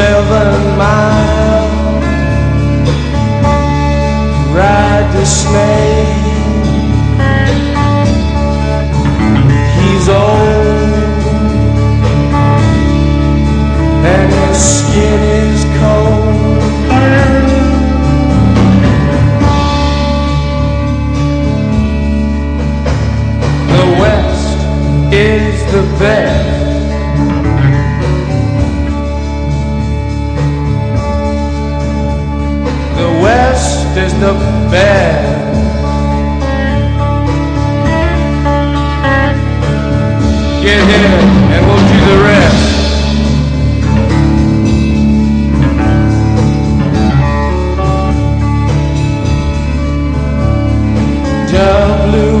seven mile ride the Snake. He's old and his skin is cold. The West is the best. The best. Get here and we'll do the rest. The blue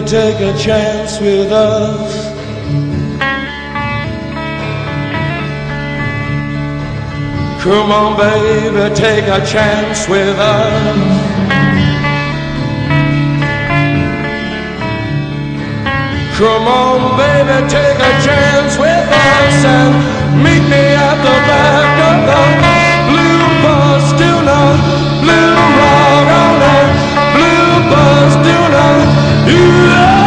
baby, take a chance with us. Come on, baby, take a chance with us. Come on, baby, take a chance with us and meet me at the back of the blue bus. Do not blue You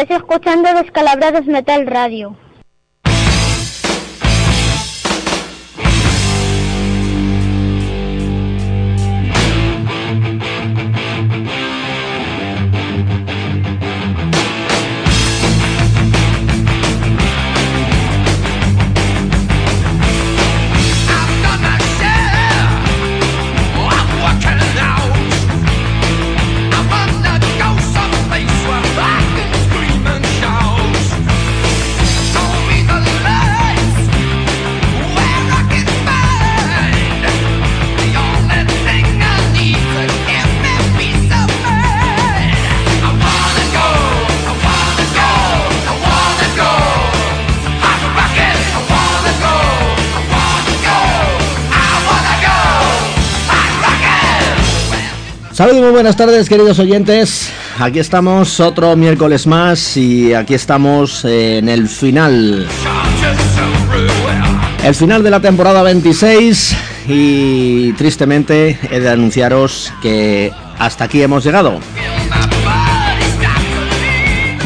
Estás escuchando Descalabrados Metal Radio. Saludos, muy buenas tardes queridos oyentes. Aquí estamos otro miércoles más y aquí estamos en el final. El final de la temporada 26 y tristemente he de anunciaros que hasta aquí hemos llegado.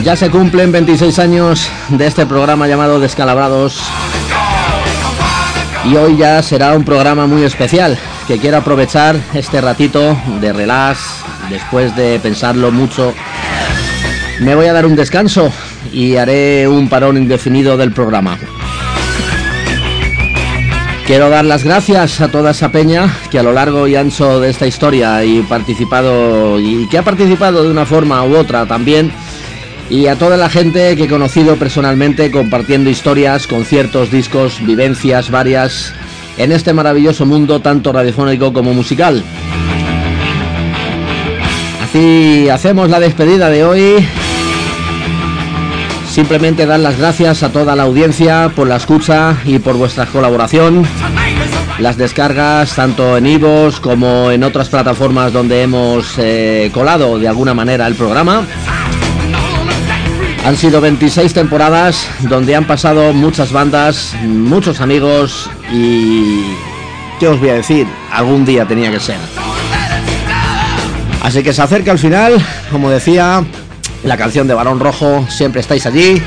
Ya se cumplen 26 años de este programa llamado Descalabrados y hoy ya será un programa muy especial que quiero aprovechar este ratito de relax después de pensarlo mucho. Me voy a dar un descanso y haré un parón indefinido del programa. Quiero dar las gracias a toda esa peña que a lo largo y ancho de esta historia y participado y que ha participado de una forma u otra también y a toda la gente que he conocido personalmente compartiendo historias, conciertos, discos, vivencias varias en este maravilloso mundo tanto radiofónico como musical. Así hacemos la despedida de hoy. Simplemente dar las gracias a toda la audiencia por la escucha y por vuestra colaboración. Las descargas tanto en Ivos como en otras plataformas donde hemos eh, colado de alguna manera el programa. Han sido 26 temporadas donde han pasado muchas bandas, muchos amigos y... ¿Qué os voy a decir? Algún día tenía que ser. Así que se acerca al final, como decía, la canción de Barón Rojo, siempre estáis allí.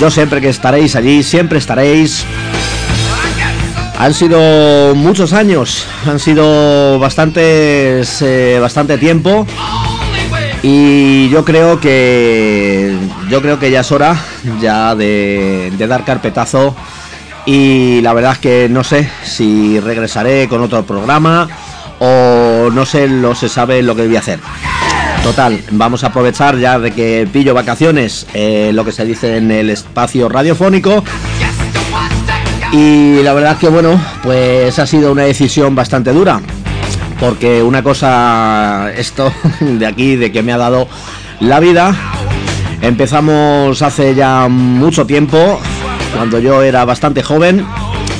Yo siempre que estaréis allí, siempre estaréis. Han sido muchos años, han sido bastantes, eh, bastante tiempo y yo creo que yo creo que ya es hora ya de, dar carpetazo y la verdad es que no sé si regresaré con otro programa o no sé, no se sabe lo que voy a hacer. Total, vamos a aprovechar ya de que pillo vacaciones, eh, lo que se dice en el espacio radiofónico. Y la verdad es que bueno, pues ha sido una decisión bastante dura porque una cosa, esto de aquí, de que me ha dado la vida, empezamos hace ya mucho tiempo, cuando yo era bastante joven,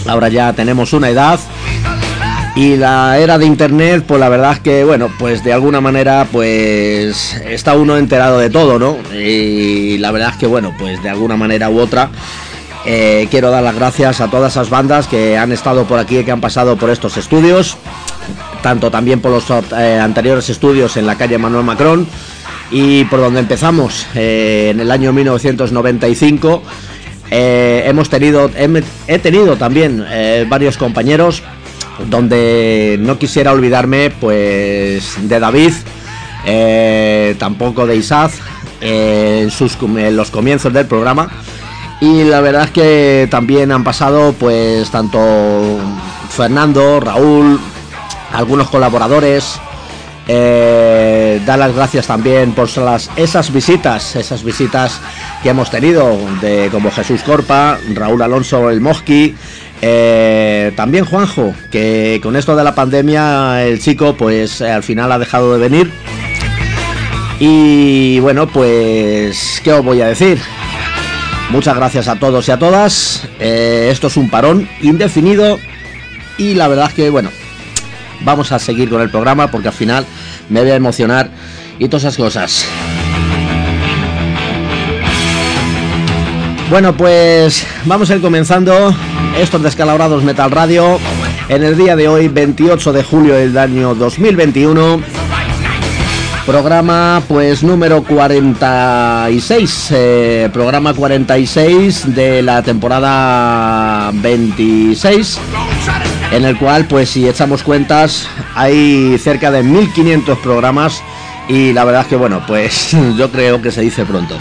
ahora ya tenemos una edad, y la era de internet, pues la verdad es que, bueno, pues de alguna manera, pues está uno enterado de todo, ¿no? Y la verdad es que, bueno, pues de alguna manera u otra, eh, quiero dar las gracias a todas esas bandas que han estado por aquí, que han pasado por estos estudios tanto también por los eh, anteriores estudios en la calle Manuel Macron y por donde empezamos eh, en el año 1995 eh, hemos tenido he tenido también varios compañeros donde no quisiera olvidarme pues de David tampoco de Isaac en, sus, en los comienzos del programa. Y la verdad es que también han pasado pues tanto Fernando, Raúl, algunos colaboradores. Eh, las gracias también por esas visitas, esas visitas que hemos tenido de como Jesús Corpa, Raúl Alonso el Mosqui, eh, también Juanjo, que con esto de la pandemia el chico pues al final ha dejado de venir. Y bueno, pues, ¿qué os voy a decir? Muchas gracias a todos y a todas. Eh, esto es un parón indefinido y la verdad es que, bueno, vamos a seguir con el programa porque al final me voy a emocionar y todas esas cosas. Bueno, pues vamos a ir comenzando estos descalabrados Metal Radio en el día de hoy, 28 de julio del año 2021, Programa pues número 46, eh, programa 46 de la temporada 26, en el cual pues si echamos cuentas hay cerca de 1500 programas y la verdad es que bueno, pues yo creo que se dice pronto.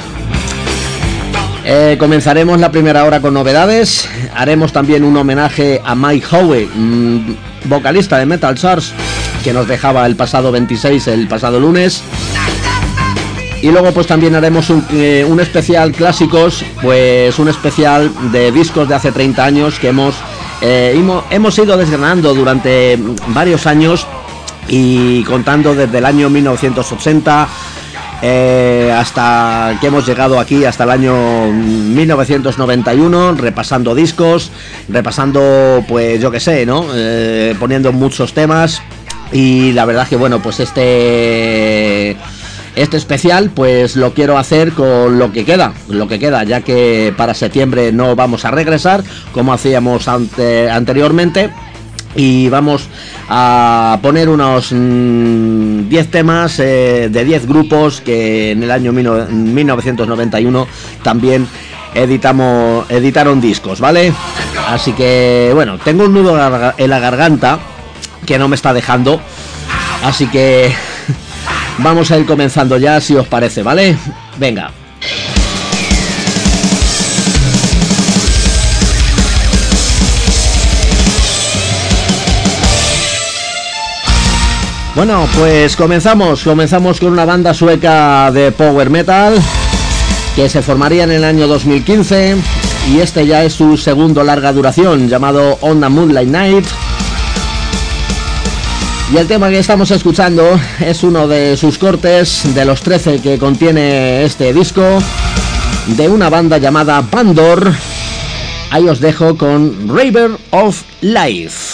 Eh, comenzaremos la primera hora con novedades. Haremos también un homenaje a Mike Howe, mm, vocalista de Metal Source, que nos dejaba el pasado 26, el pasado lunes. Y luego pues también haremos eh, un, especial clásicos, pues un especial de discos de hace 30 años que hemos, eh, hemos, ido desgranando durante varios años y contando desde el año 1980 eh, hasta que hemos llegado aquí, hasta el año 1991, repasando discos, repasando, pues yo que sé, ¿no? Eh, poniendo muchos temas y la verdad que bueno, pues este este especial pues lo quiero hacer con lo que queda, lo que queda, ya que para septiembre no vamos a regresar como hacíamos ante, anteriormente y vamos a poner unos 10 mm, temas eh, de 10 grupos que en el año 1991 también editamos editaron discos, ¿vale? Así que bueno, tengo un nudo en la garganta que no me está dejando. Así que vamos a ir comenzando ya si os parece, ¿vale? Venga. Bueno, pues comenzamos, comenzamos con una banda sueca de power metal que se formaría en el año 2015 y este ya es su segundo larga duración llamado On Moonlight Night. Y el tema que estamos escuchando es uno de sus cortes de los 13 que contiene este disco de una banda llamada Pandor. Ahí os dejo con Raver of Life.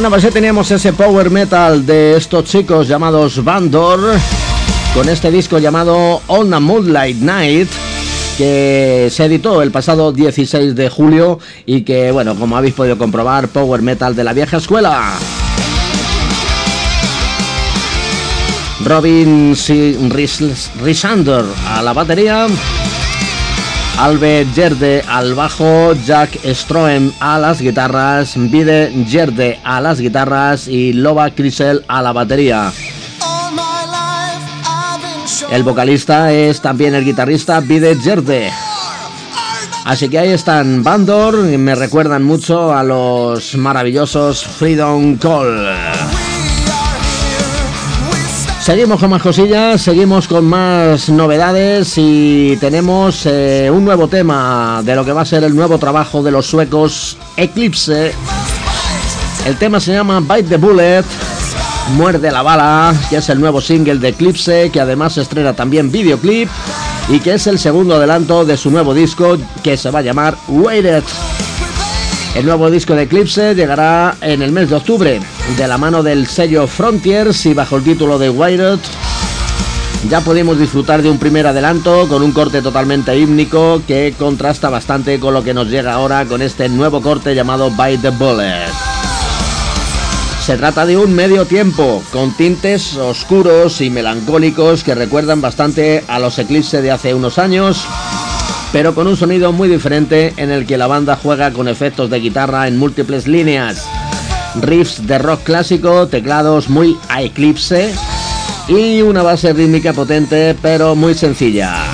Bueno, pues ya teníamos ese power metal de estos chicos llamados Bandor con este disco llamado On a Moonlight Night que se editó el pasado 16 de julio y que, bueno, como habéis podido comprobar, power metal de la vieja escuela. Robin Risander a la batería, Albe Gerde al bajo, Jack Stroem a las guitarras, Vide Gerde a las guitarras y Loba Crisel a la batería. El vocalista es también el guitarrista Vide Gerde. Así que ahí están Bandor, me recuerdan mucho a los maravillosos Freedom Call. Seguimos con más cosillas, seguimos con más novedades y tenemos eh, un nuevo tema de lo que va a ser el nuevo trabajo de los suecos Eclipse. El tema se llama Bite the Bullet, Muerde la bala, que es el nuevo single de Eclipse, que además estrena también videoclip y que es el segundo adelanto de su nuevo disco que se va a llamar Waited. El nuevo disco de Eclipse llegará en el mes de octubre, de la mano del sello Frontiers y bajo el título de Wired. Ya pudimos disfrutar de un primer adelanto con un corte totalmente hímnico que contrasta bastante con lo que nos llega ahora con este nuevo corte llamado By the Bullet. Se trata de un medio tiempo, con tintes oscuros y melancólicos que recuerdan bastante a los Eclipse de hace unos años pero con un sonido muy diferente en el que la banda juega con efectos de guitarra en múltiples líneas, riffs de rock clásico, teclados muy a eclipse y una base rítmica potente pero muy sencilla.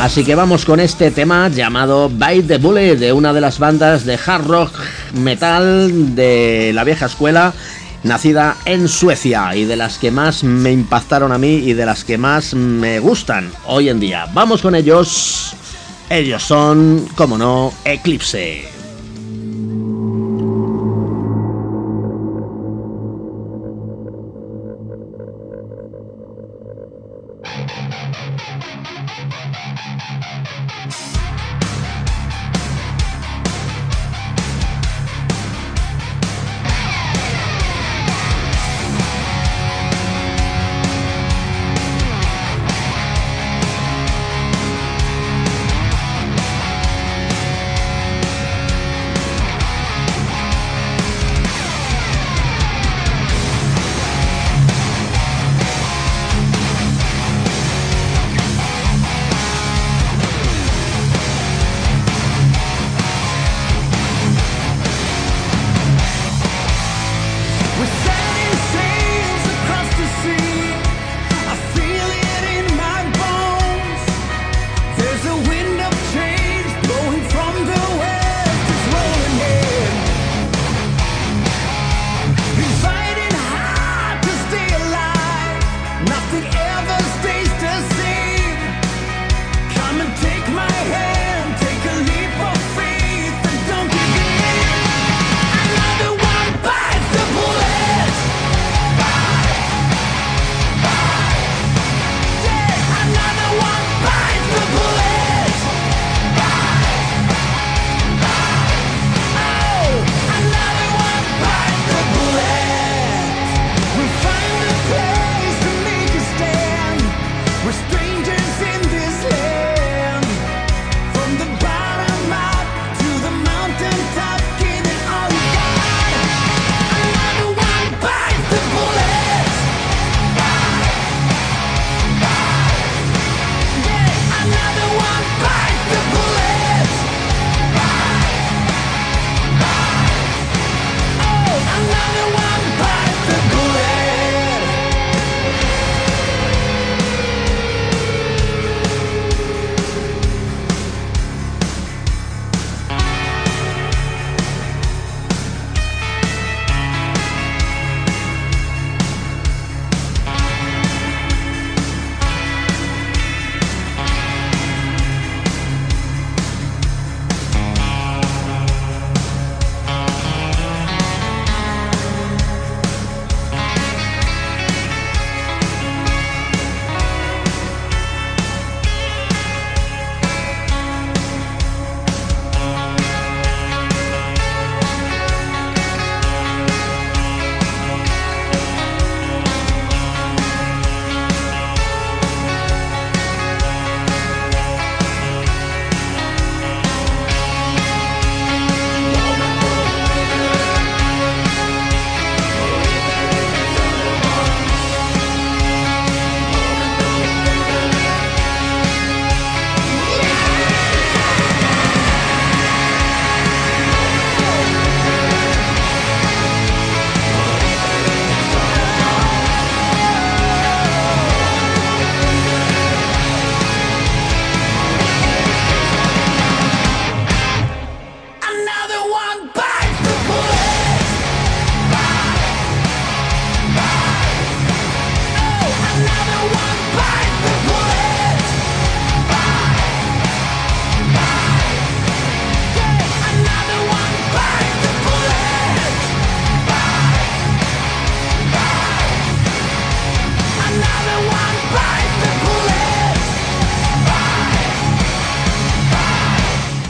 Así que vamos con este tema llamado Bite the Bullet de una de las bandas de hard rock metal de la vieja escuela nacida en Suecia y de las que más me impactaron a mí y de las que más me gustan hoy en día. Vamos con ellos. Ellos son, como no, Eclipse.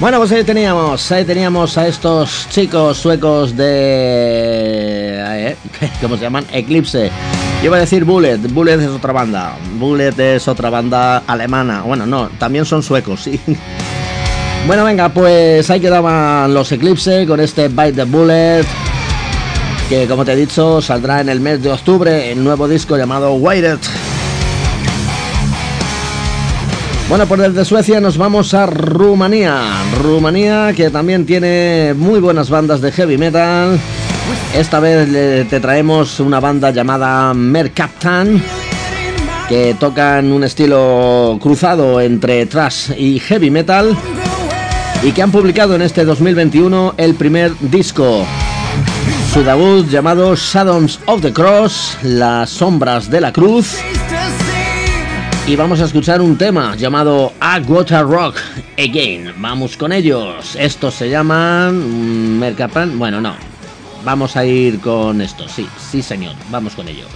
Bueno, pues ahí teníamos, ahí teníamos a estos chicos suecos de... eh, ¿Cómo se llaman? Eclipse. Yo iba a decir Bullet, Bullet es otra banda. Bullet es otra banda alemana. Bueno, no, también son suecos, sí. Bueno, venga, pues ahí quedaban los Eclipse con este Bite the Bullet. Que como te he dicho, saldrá en el mes de octubre el nuevo disco llamado Waited. Bueno, pues desde Suecia nos vamos a Rumanía. Rumanía que también tiene muy buenas bandas de heavy metal. Esta vez te traemos una banda llamada Mercaptan que tocan un estilo cruzado entre thrash y heavy metal y que han publicado en este 2021 el primer disco. Su debut llamado Shadows of the Cross, Las Sombras de la Cruz. Y vamos a escuchar un tema llamado A Water Rock Again. Vamos con ellos. Estos se llaman mm, Mercapan. Bueno, no. Vamos a ir con estos. Sí, sí, señor. Vamos con ellos.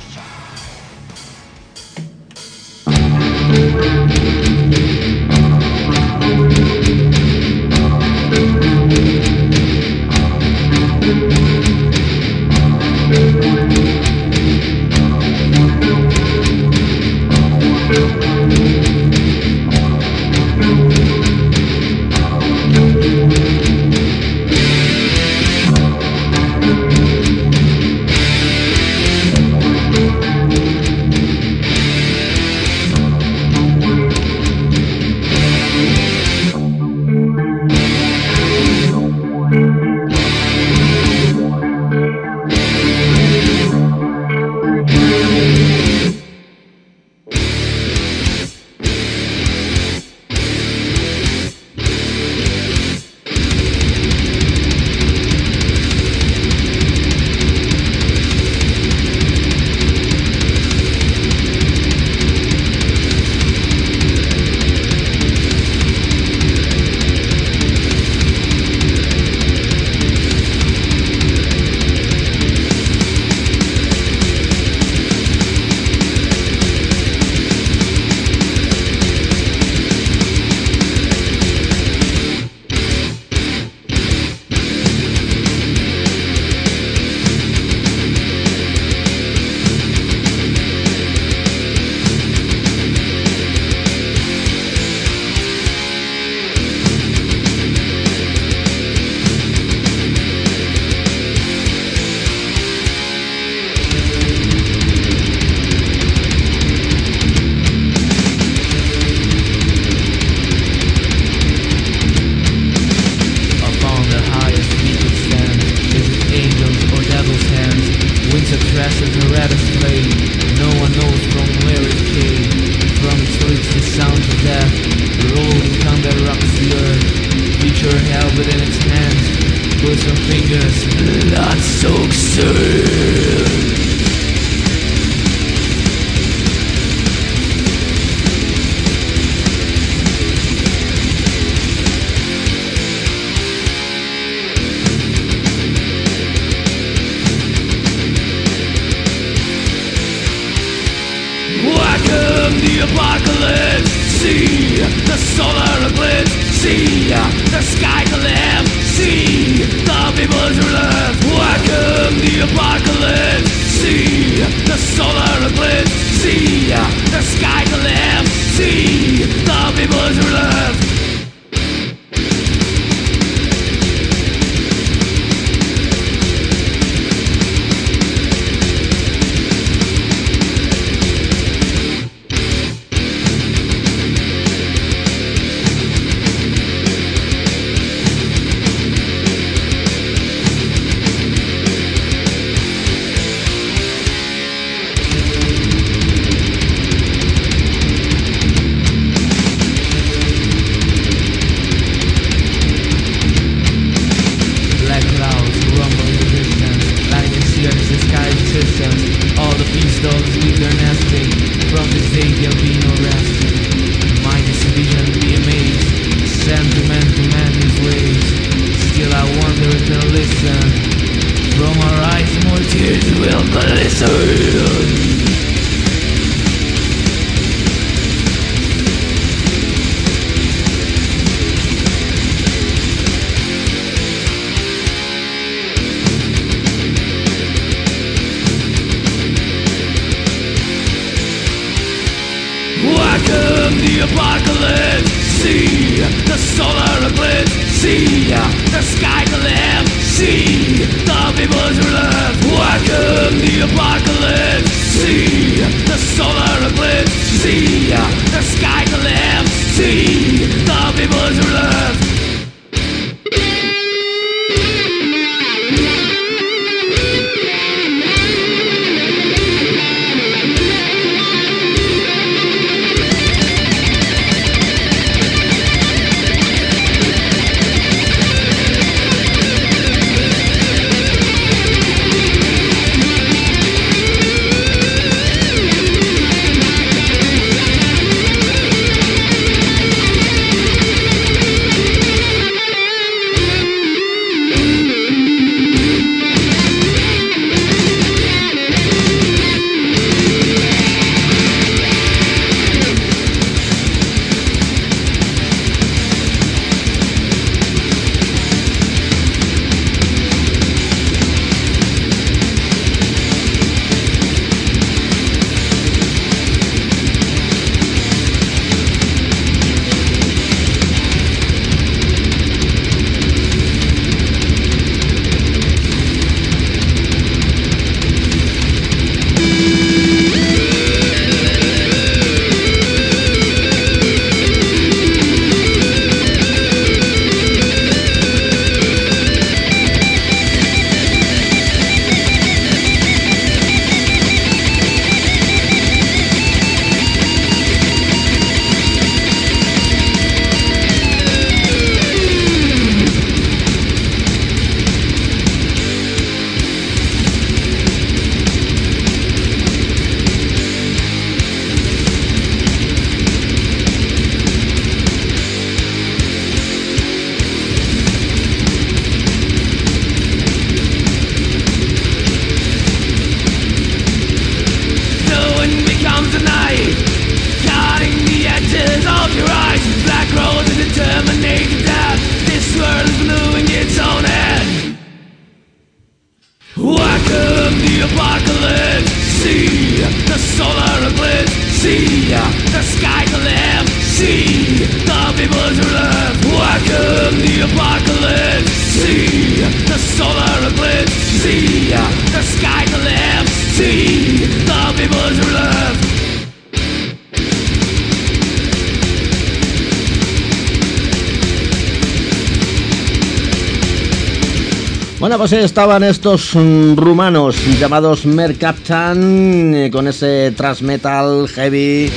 Estaban estos mm, rumanos llamados Mercaptan eh, con ese thrash metal heavy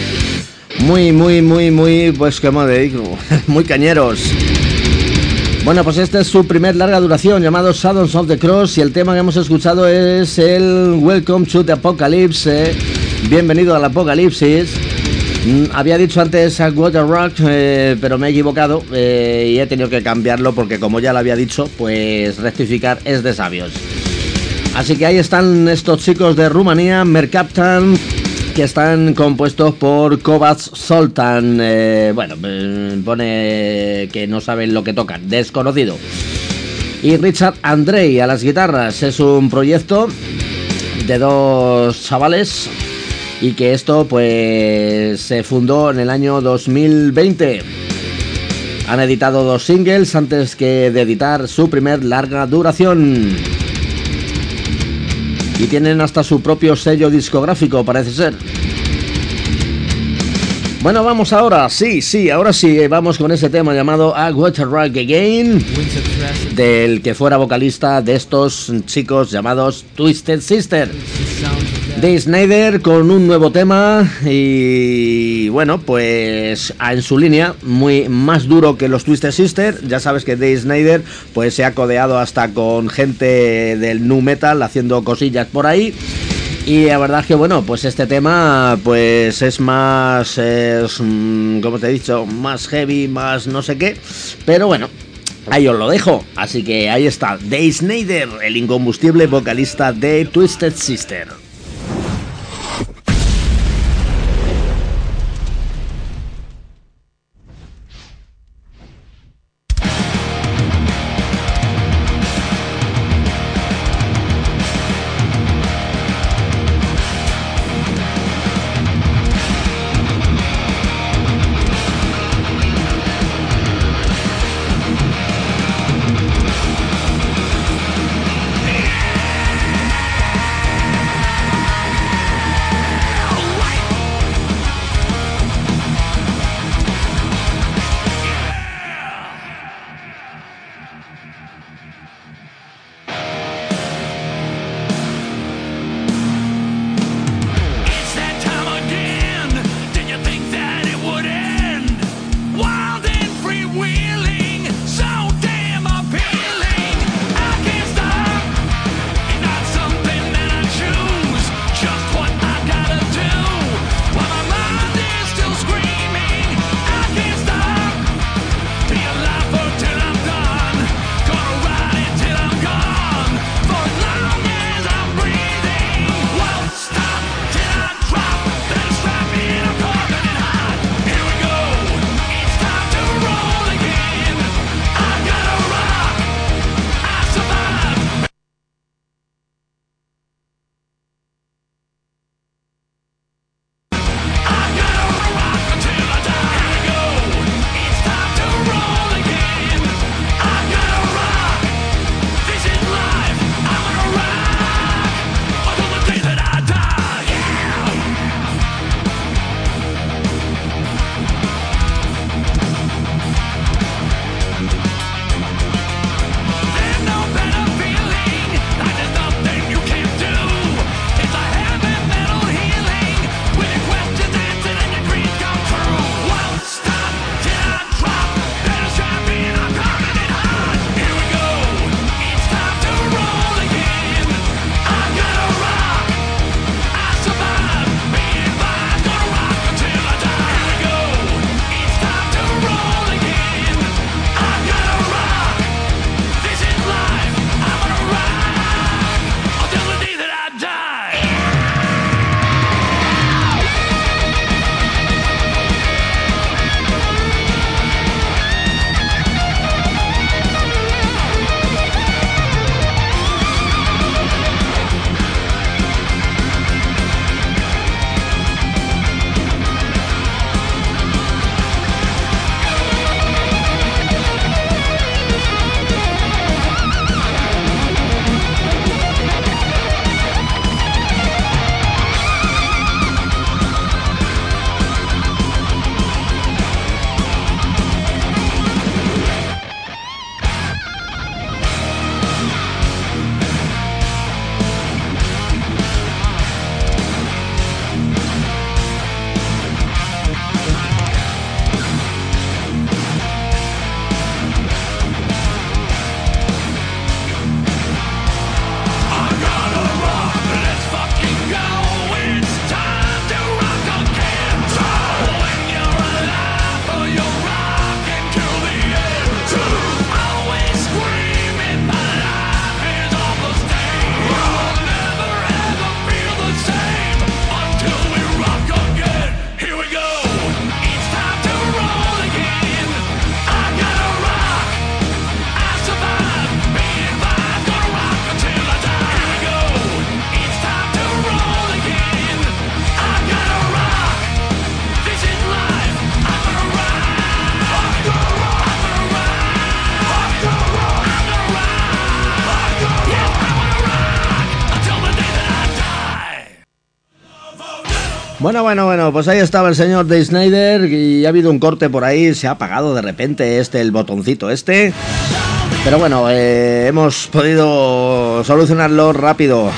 muy, muy, muy, muy, pues como digo, muy cañeros. Bueno, pues este es su primer larga duración llamado Shadows of the Cross y el tema que hemos escuchado es el Welcome to the Apocalypse. Bienvenido al Apocalipsis. Mm, Había dicho antes a Water Rock, eh, pero me he equivocado eh, y he tenido que cambiarlo porque como ya lo había dicho, pues rectificar es de sabios. Así que ahí están estos chicos de Rumanía, Mercaptan, que están compuestos por Kovacs Soltan. eh, bueno, pone que no saben lo que tocan, desconocido. Y Richard Andrei a las guitarras. Es un proyecto de dos chavales y que esto pues se fundó en el año 2020. Han editado dos singles antes que de editar su primer larga duración. Y tienen hasta su propio sello discográfico, parece ser. Bueno, vamos ahora, sí, sí, ahora sí, vamos con ese tema llamado A Water Rock Again, del que fuera vocalista de estos chicos llamados Twisted Sister. Dave Snyder con un nuevo tema y bueno, pues en su línea, muy más duro que los Twisted Sister. Ya sabes que Dave Snyder pues se ha codeado hasta con gente del nu metal haciendo cosillas por ahí. Y la verdad es que bueno, pues este tema pues es más, mm, como te he dicho, más heavy, más no sé qué. Pero bueno, Ahí os lo dejo, así que ahí está, Dave Snyder, el incombustible vocalista de Twisted Sister. Bueno, bueno, bueno, pues ahí estaba el señor Dave Snyder y ha habido un corte por ahí, se ha apagado de repente este, el botoncito este. Pero bueno, eh, hemos podido solucionarlo rápido.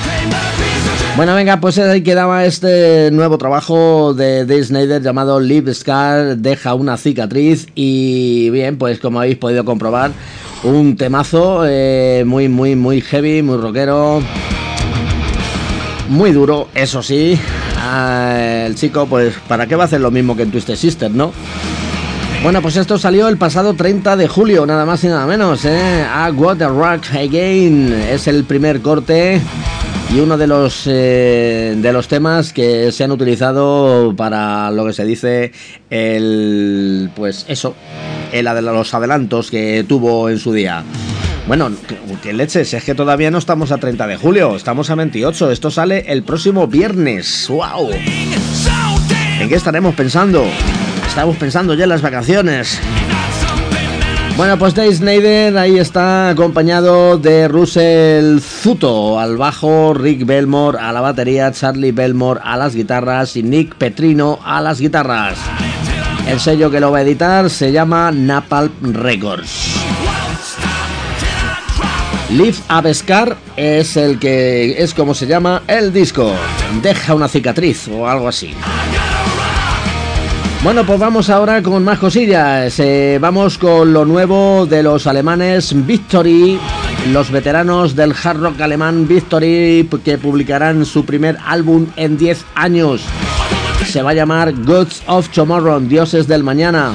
Bueno, venga, pues ahí quedaba este nuevo trabajo de Dave Snyder llamado Live Scar, deja una cicatriz y bien, pues como habéis podido comprobar, un temazo eh, muy, muy, muy heavy, muy rockero, muy duro, eso sí, Ah, el chico, pues, ¿para qué va a hacer lo mismo que en Twisted Sister, no? Bueno, pues esto salió el pasado 30 de julio, nada más y nada menos, ¿eh? A the Rock Again es el primer corte y uno de los eh, de los temas que se han utilizado para lo que se dice el pues eso, el de los adelantos que tuvo en su día. Bueno, ¿qué leches? Es que todavía no estamos a 30 de julio, estamos a 28. Esto sale el próximo viernes. ¡Wow! ¿En qué estaremos pensando? Estamos pensando ya en las vacaciones. Bueno, pues Dave Snyder ahí está acompañado de Russell Zuto al bajo, Rick Belmore a la batería, Charlie Belmore a las guitarras y Nick Petrino a las guitarras. El sello que lo va a editar se llama Napalm Records. Live Abescar es el que es como se llama el disco. Deja una cicatriz o algo así. Bueno, pues vamos ahora con más cosillas. Eh, vamos con lo nuevo de los alemanes Victory, los veteranos del hard rock alemán Victory, que publicarán su primer álbum en 10 años. Se va a llamar Gods of Tomorrow, Dioses del Mañana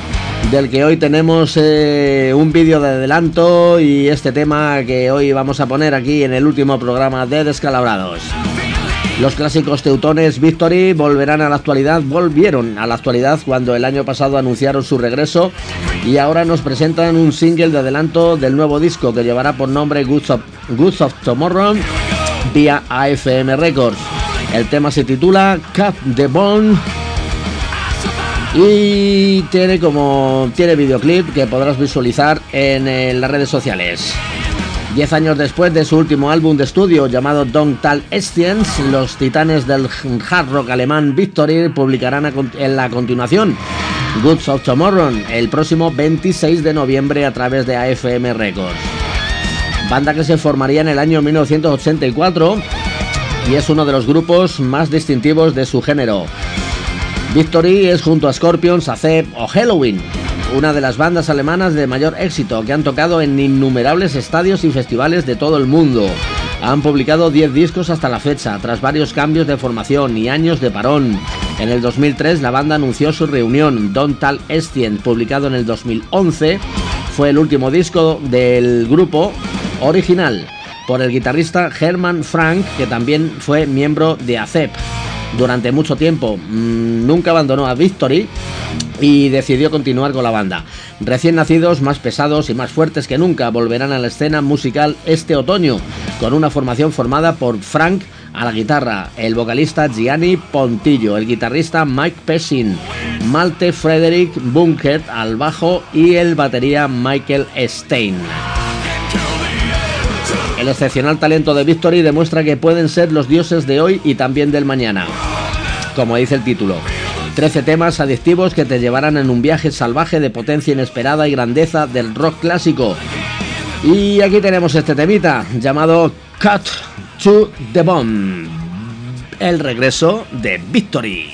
del que hoy tenemos eh, un vídeo de adelanto y este tema que hoy vamos a poner aquí en el último programa de Descalabrados. Los clásicos teutones Victory volverán a la actualidad, volvieron a la actualidad cuando el año pasado anunciaron su regreso y ahora nos presentan un single de adelanto del nuevo disco que llevará por nombre Goods of, Tomorrow vía AFM Records. El tema se titula Cut the Bone y tiene como tiene videoclip que podrás visualizar en, las redes sociales. Diez años después de su último álbum de estudio llamado Don't Tal Estiens, los titanes del hard rock alemán Victory publicarán en la continuación Goods of Tomorrow el próximo 26 de noviembre a través de AFM Records. Banda que se formaría en el año 1984 y es uno de los grupos más distintivos de su género. Victory es junto a Scorpions, Acep o Halloween, una de las bandas alemanas de mayor éxito que han tocado en innumerables estadios y festivales de todo el mundo. Han publicado 10 discos hasta la fecha, tras varios cambios de formación y años de parón. En el 2003 la banda anunció su reunión, Don't Tal Estien, publicado en el 2011, fue el último disco del grupo original por el guitarrista Herman Frank, que también fue miembro de ACEP durante mucho tiempo. Mm, nunca abandonó a Victory y decidió continuar con la banda. Recién nacidos, más pesados y más fuertes que nunca, volverán a la escena musical este otoño, con una formación formada por Frank a la guitarra, el vocalista Gianni Pontillo, el guitarrista Mike Pessin, Malte Frederick Bunker al bajo y el batería Michael Stein. El excepcional talento de Victory demuestra que pueden ser los dioses de hoy y también del mañana. Como dice el título, 13 temas adictivos que te llevarán en un viaje salvaje de potencia inesperada y grandeza del rock clásico. Y aquí tenemos este temita llamado Cut to the Bomb. El regreso de Victory.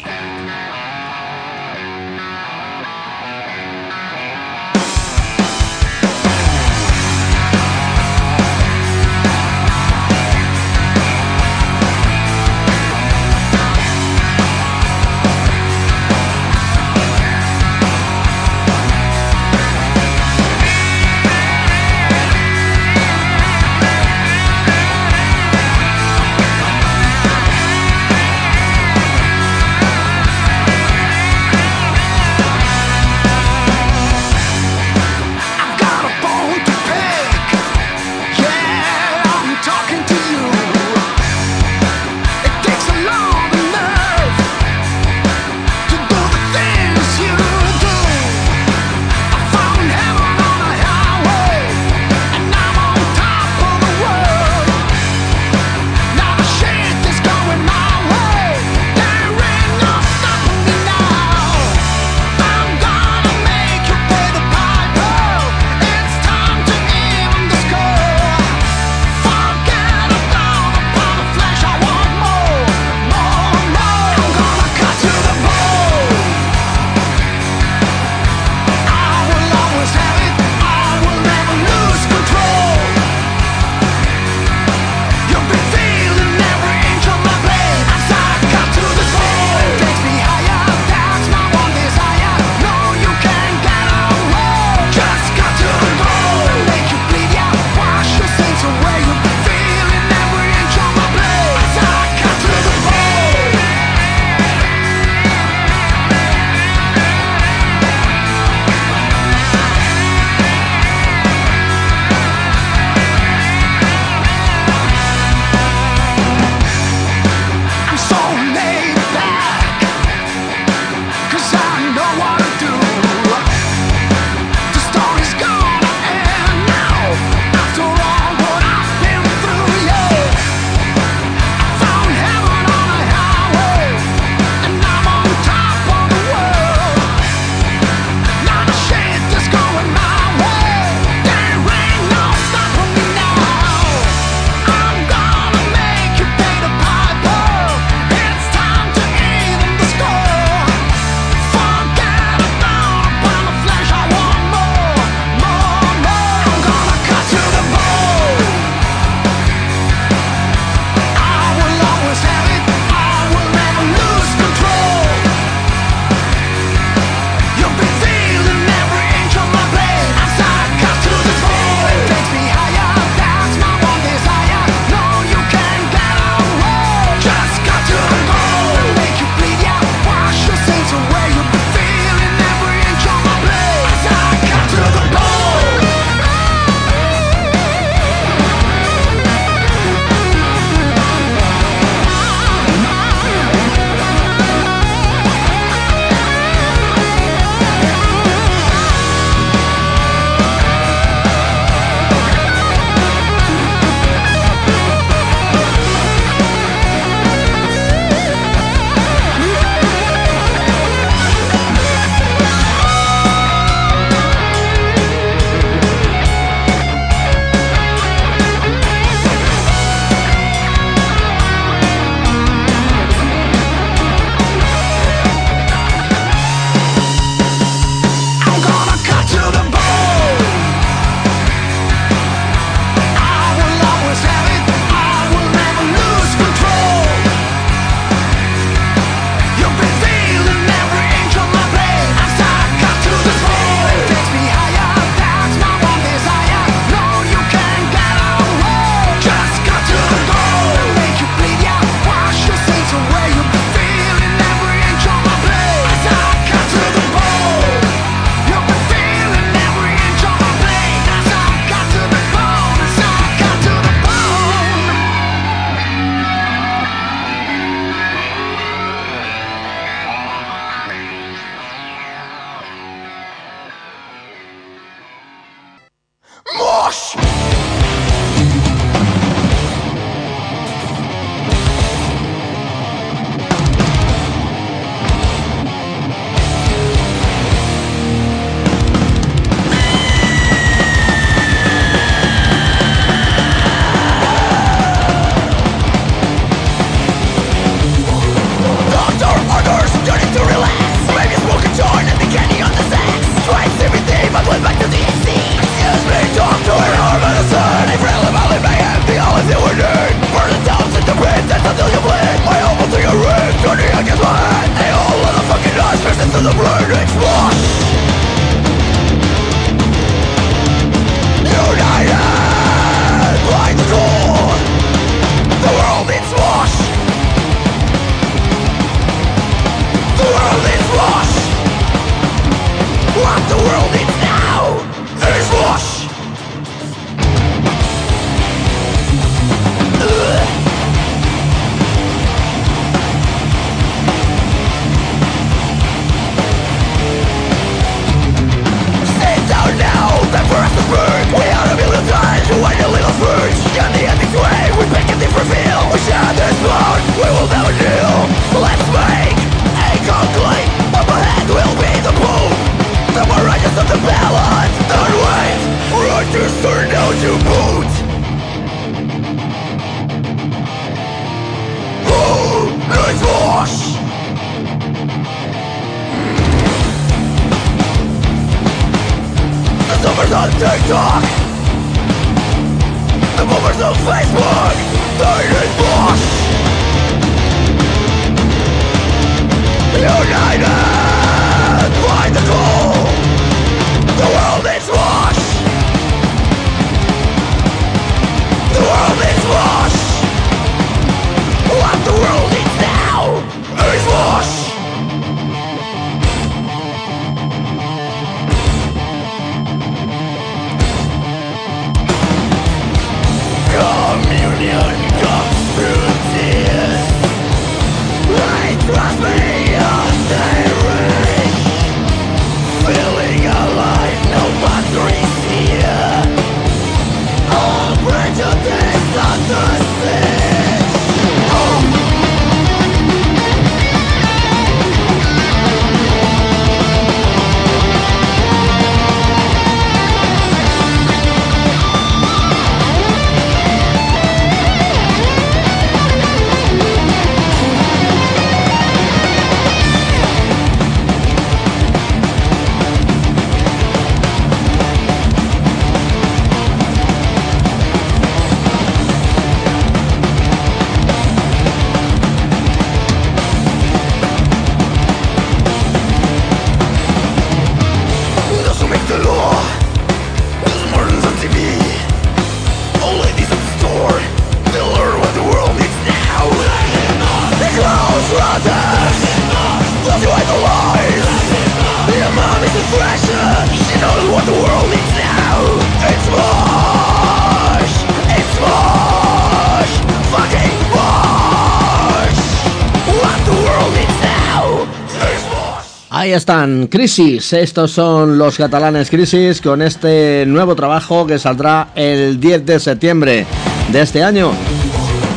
Están, Crisis. Estos son los catalanes Crisis con este nuevo trabajo que saldrá el 10 de septiembre de este año.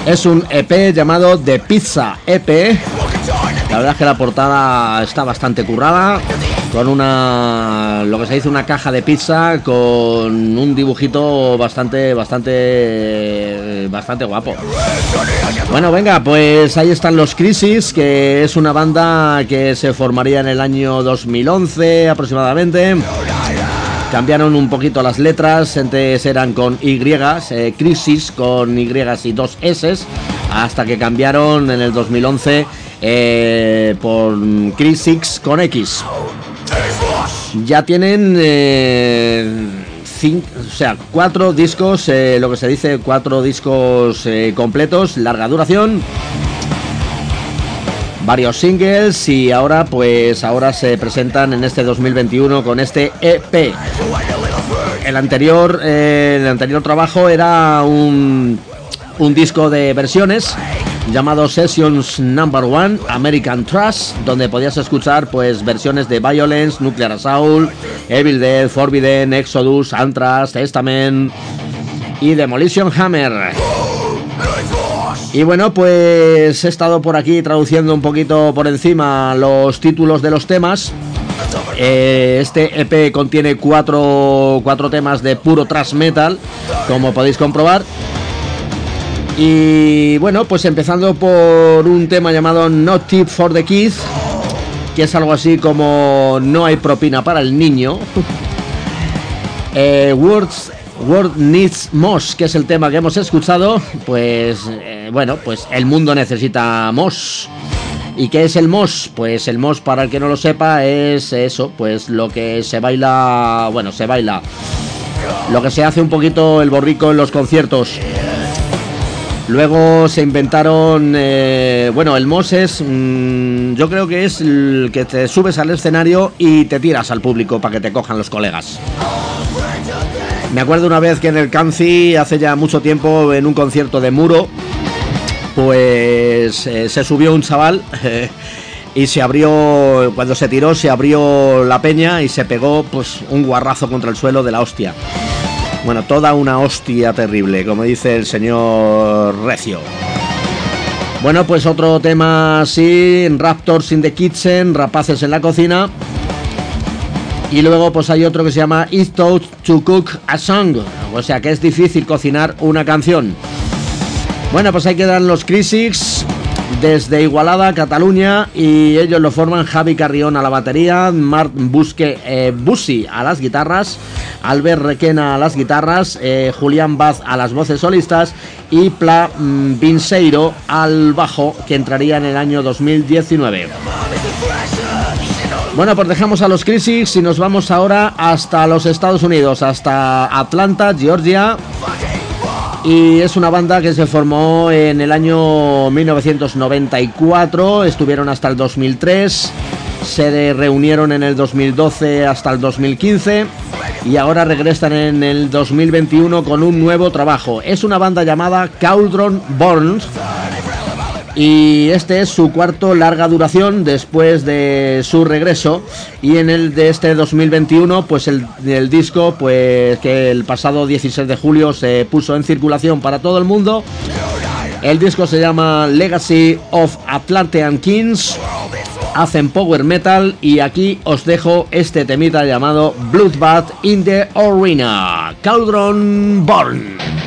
Es un EP llamado The Pizza EP. La verdad es que la portada está bastante currada. Con una. lo que se dice una caja de pizza con un dibujito bastante, bastante. Bastante guapo. Bueno, venga, pues ahí están los Crisis, que es una banda que se formaría en el año 2011 aproximadamente. Cambiaron un poquito las letras, antes eran con Y, eh, Crisis con Y y dos S, hasta que cambiaron en el 2011 eh, por Crisis con X. Ya tienen eh, o sea, cuatro discos, eh, lo que se dice, cuatro discos eh, completos, larga duración. Varios singles y ahora pues ahora se presentan en este 2021 con este EP. El anterior, eh, el anterior trabajo era un, un disco de versiones llamado Sessions Number One American Trust, donde podías escuchar pues versiones de Violence, Nuclear Assault, Evil Dead, Forbidden, Exodus, Anthrax, Testament y Demolition Hammer. Y bueno, pues he estado por aquí traduciendo un poquito por encima los títulos de los temas. Eh, este EP contiene cuatro, cuatro temas de puro thrash metal, como podéis comprobar. Y bueno, pues empezando por un tema llamado Not Tip for the Kids, que es algo así como No hay propina para el niño. Eh, Words World Needs Moss, que es el tema que hemos escuchado, pues eh, bueno, pues el mundo necesita Moss. ¿Y qué es el Moss? Pues el Moss, para el que no lo sepa, es eso, pues lo que se baila, bueno, se baila, lo que se hace un poquito el borrico en los conciertos. Luego se inventaron, eh, bueno, el Moss es, mm, yo creo que es el que te subes al escenario y te tiras al público para que te cojan los colegas. Me acuerdo una vez que en el Canci, hace ya mucho tiempo, en un concierto de Muro, pues eh, se subió un chaval y se abrió, cuando se tiró, se abrió la peña y se pegó pues un guarrazo contra el suelo de la hostia. Bueno, toda una hostia terrible, como dice el señor Recio. Bueno, pues otro tema así, Raptors in the Kitchen, Rapaces en la cocina. Y luego pues hay otro que se llama It's Tough to Cook a Song, o sea que es difícil cocinar una canción. Bueno, pues ahí quedan los Crisics desde Igualada, Cataluña, y ellos lo forman Javi Carrión a la batería, Marc Busque eh, Busi a las guitarras, Albert Requena a las guitarras, eh, Julián Baz a las voces solistas y Pla mm, al bajo, que entraría en el año 2019. Bueno, pues dejamos a los Crisis y nos vamos ahora hasta los Estados Unidos, hasta Atlanta, Georgia. Y es una banda que se formó en el año 1994, estuvieron hasta el 2003, se reunieron en el 2012 hasta el 2015 y ahora regresan en el 2021 con un nuevo trabajo. Es una banda llamada Cauldron Burns y este es su cuarto larga duración después de su regreso. Y en el de este 2021 pues el, disco pues que el pasado 16 de julio se puso en circulación para todo el mundo. El disco se llama Legacy of Atlantean Kings hacen power metal y aquí os dejo este temita llamado Bloodbath in the Arena. Cauldron Born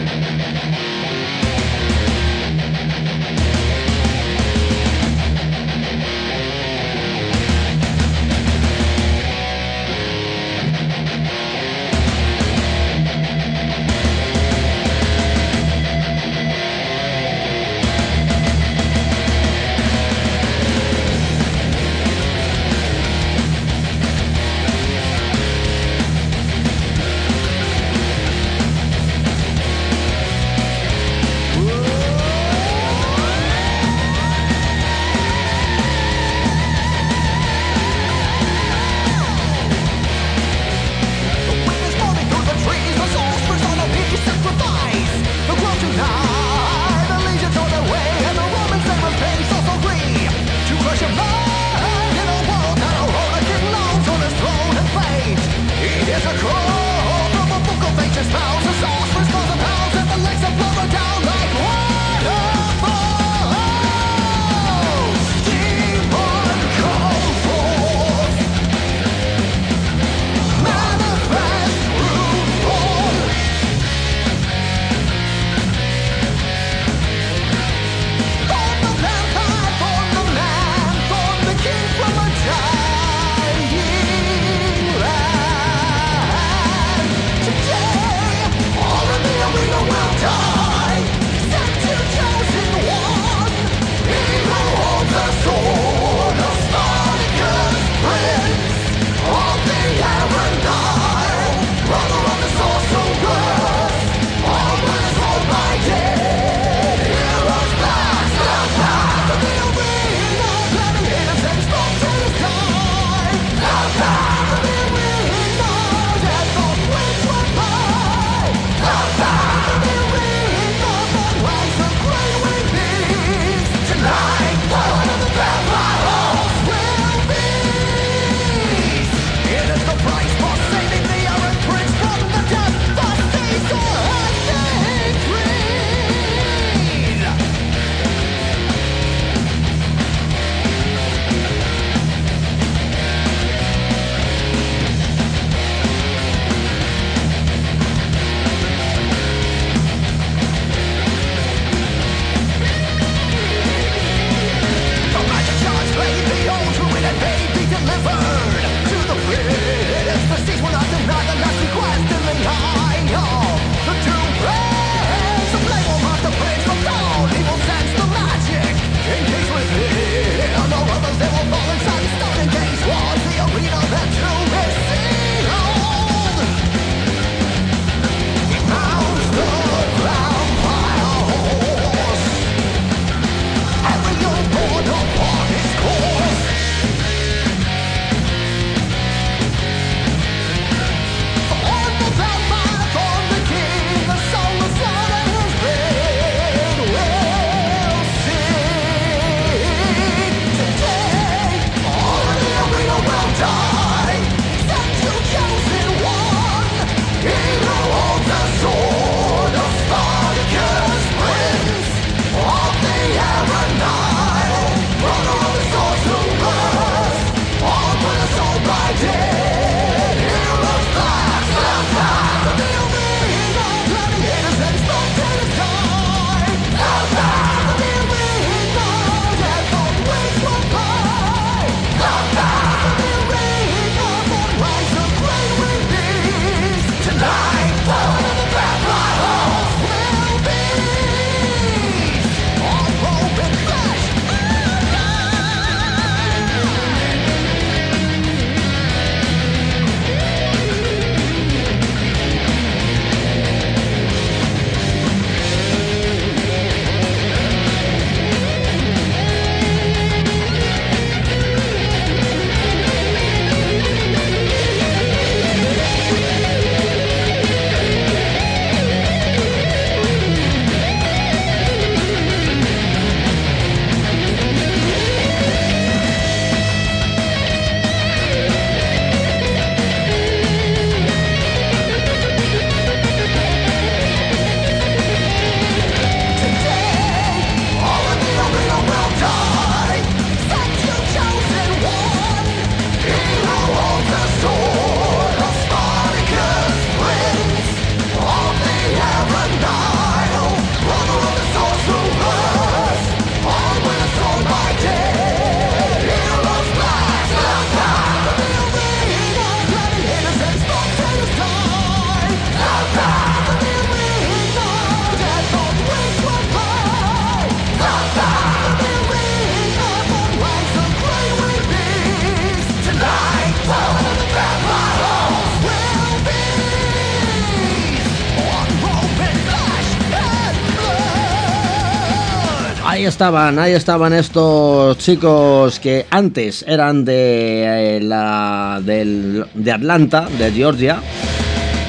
estaban, ahí estaban estos chicos que antes eran de, eh, la, de Atlanta, de Georgia,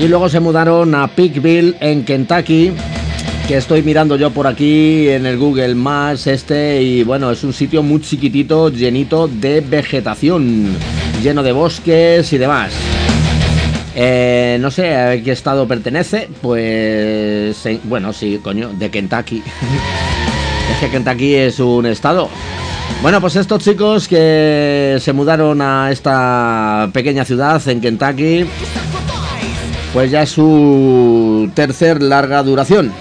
y luego se mudaron a Peakville en Kentucky, que estoy mirando yo por aquí en el Google Maps este, y bueno, es un sitio muy chiquitito, llenito de vegetación, lleno de bosques y demás. Eh, no sé a qué estado pertenece, pues bueno, sí, coño, de Kentucky. Que Kentucky es un estado. Bueno, pues estos chicos que se mudaron a esta pequeña ciudad en Kentucky, pues ya es su tercer larga duración.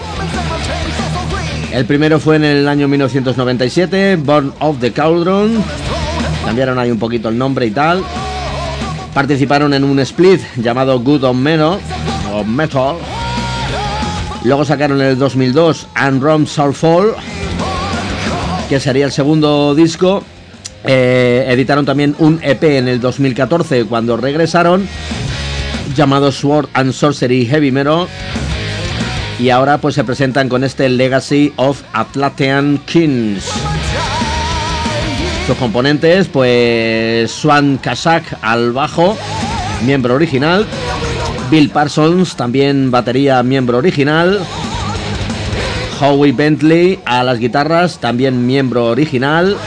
El primero fue en el año 1997, Born of the Cauldron. Cambiaron ahí un poquito el nombre y tal. Participaron en un split llamado Good on Metal. Luego sacaron en el 2002 And Rom Shall Fall, que sería el segundo disco. Eh, editaron también un EP en el 2014 cuando regresaron, llamado Sword and Sorcery Heavy Metal. Y ahora pues se presentan con este Legacy of Atlantean Kings. Sus componentes, pues Swan Kazak al bajo, miembro original. Bill Parsons, también batería, miembro original. Howie Bentley a las guitarras, también miembro original.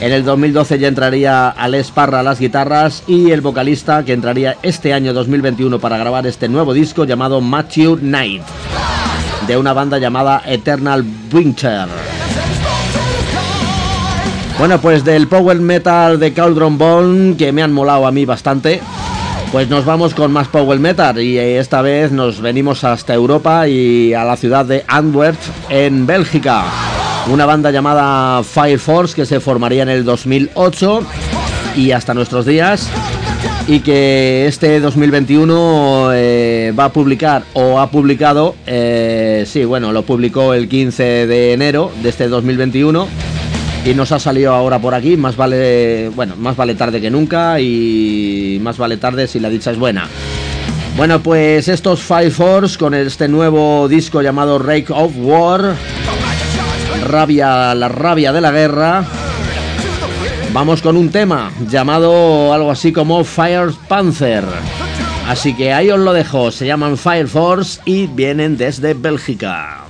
En el 2012 ya entraría Alex Parra a las guitarras y el vocalista que entraría este año 2021 para grabar este nuevo disco llamado Matthew Knight, de una banda llamada Eternal Winter. Bueno, pues del power metal de Cauldron Bone, que me han molado a mí bastante, pues nos vamos con más power metal y eh, esta vez nos venimos hasta Europa y a la ciudad de Antwerp, en Bélgica. Una banda llamada Fire Force que se formaría en el 2008 y hasta nuestros días y que este 2021 eh, va a publicar o ha publicado, eh, sí, bueno, lo publicó el 15 de enero de este 2021 y nos ha salido ahora por aquí, más vale, bueno, más vale tarde que nunca y más vale tarde si la dicha es buena. Bueno, pues estos Fire Force con este nuevo disco llamado Rake of War, rabia, la rabia de la guerra. Vamos con un tema llamado algo así como Fire Panther. Así que ahí os lo dejo, se llaman Fire Force y vienen desde Bélgica.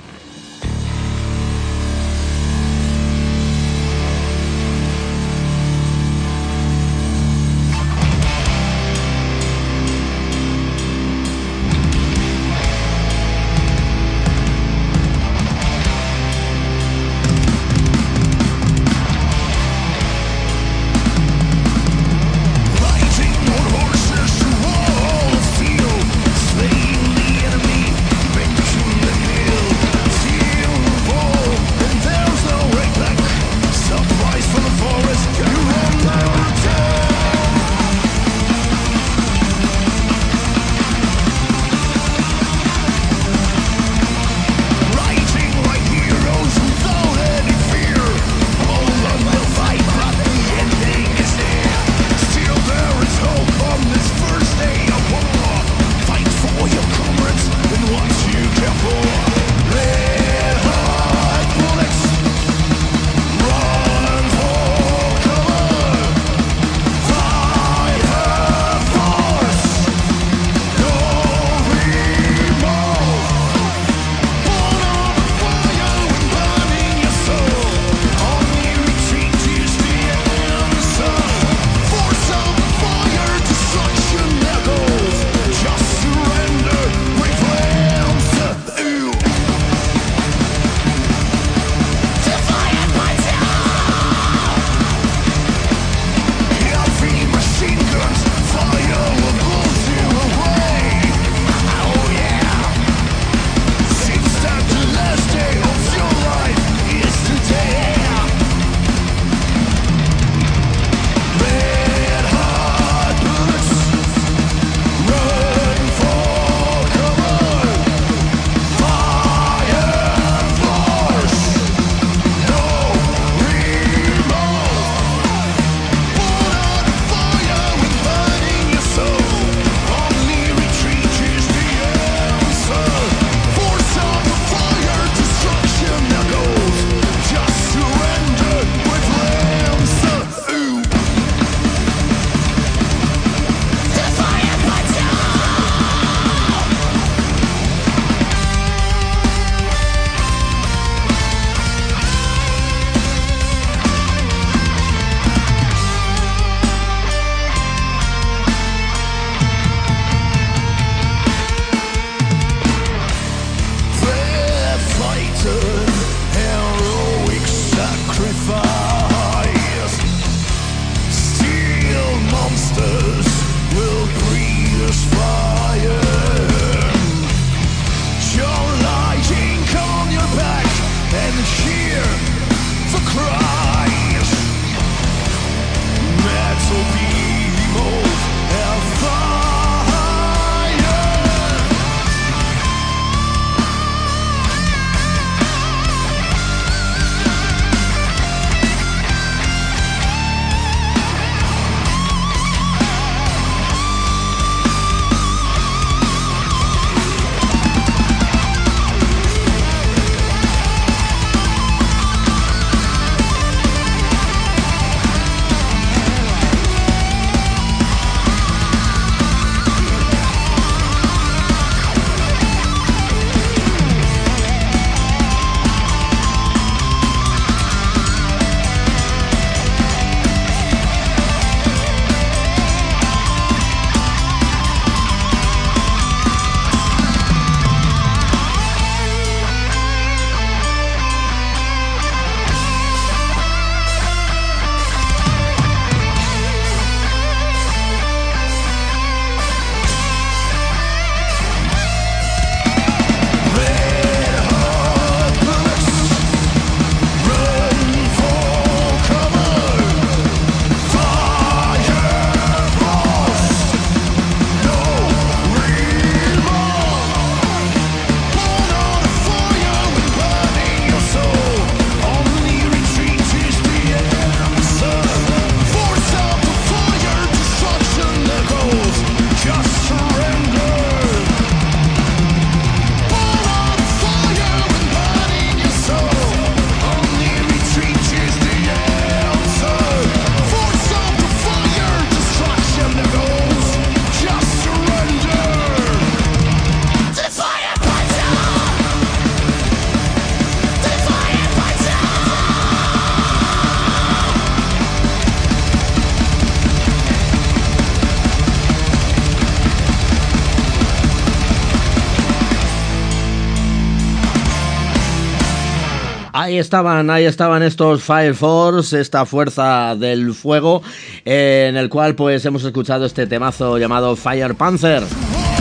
Ahí estaban, ahí estaban estos Fire Force, esta fuerza del fuego, eh, en el cual pues hemos escuchado este temazo llamado Fire Panther,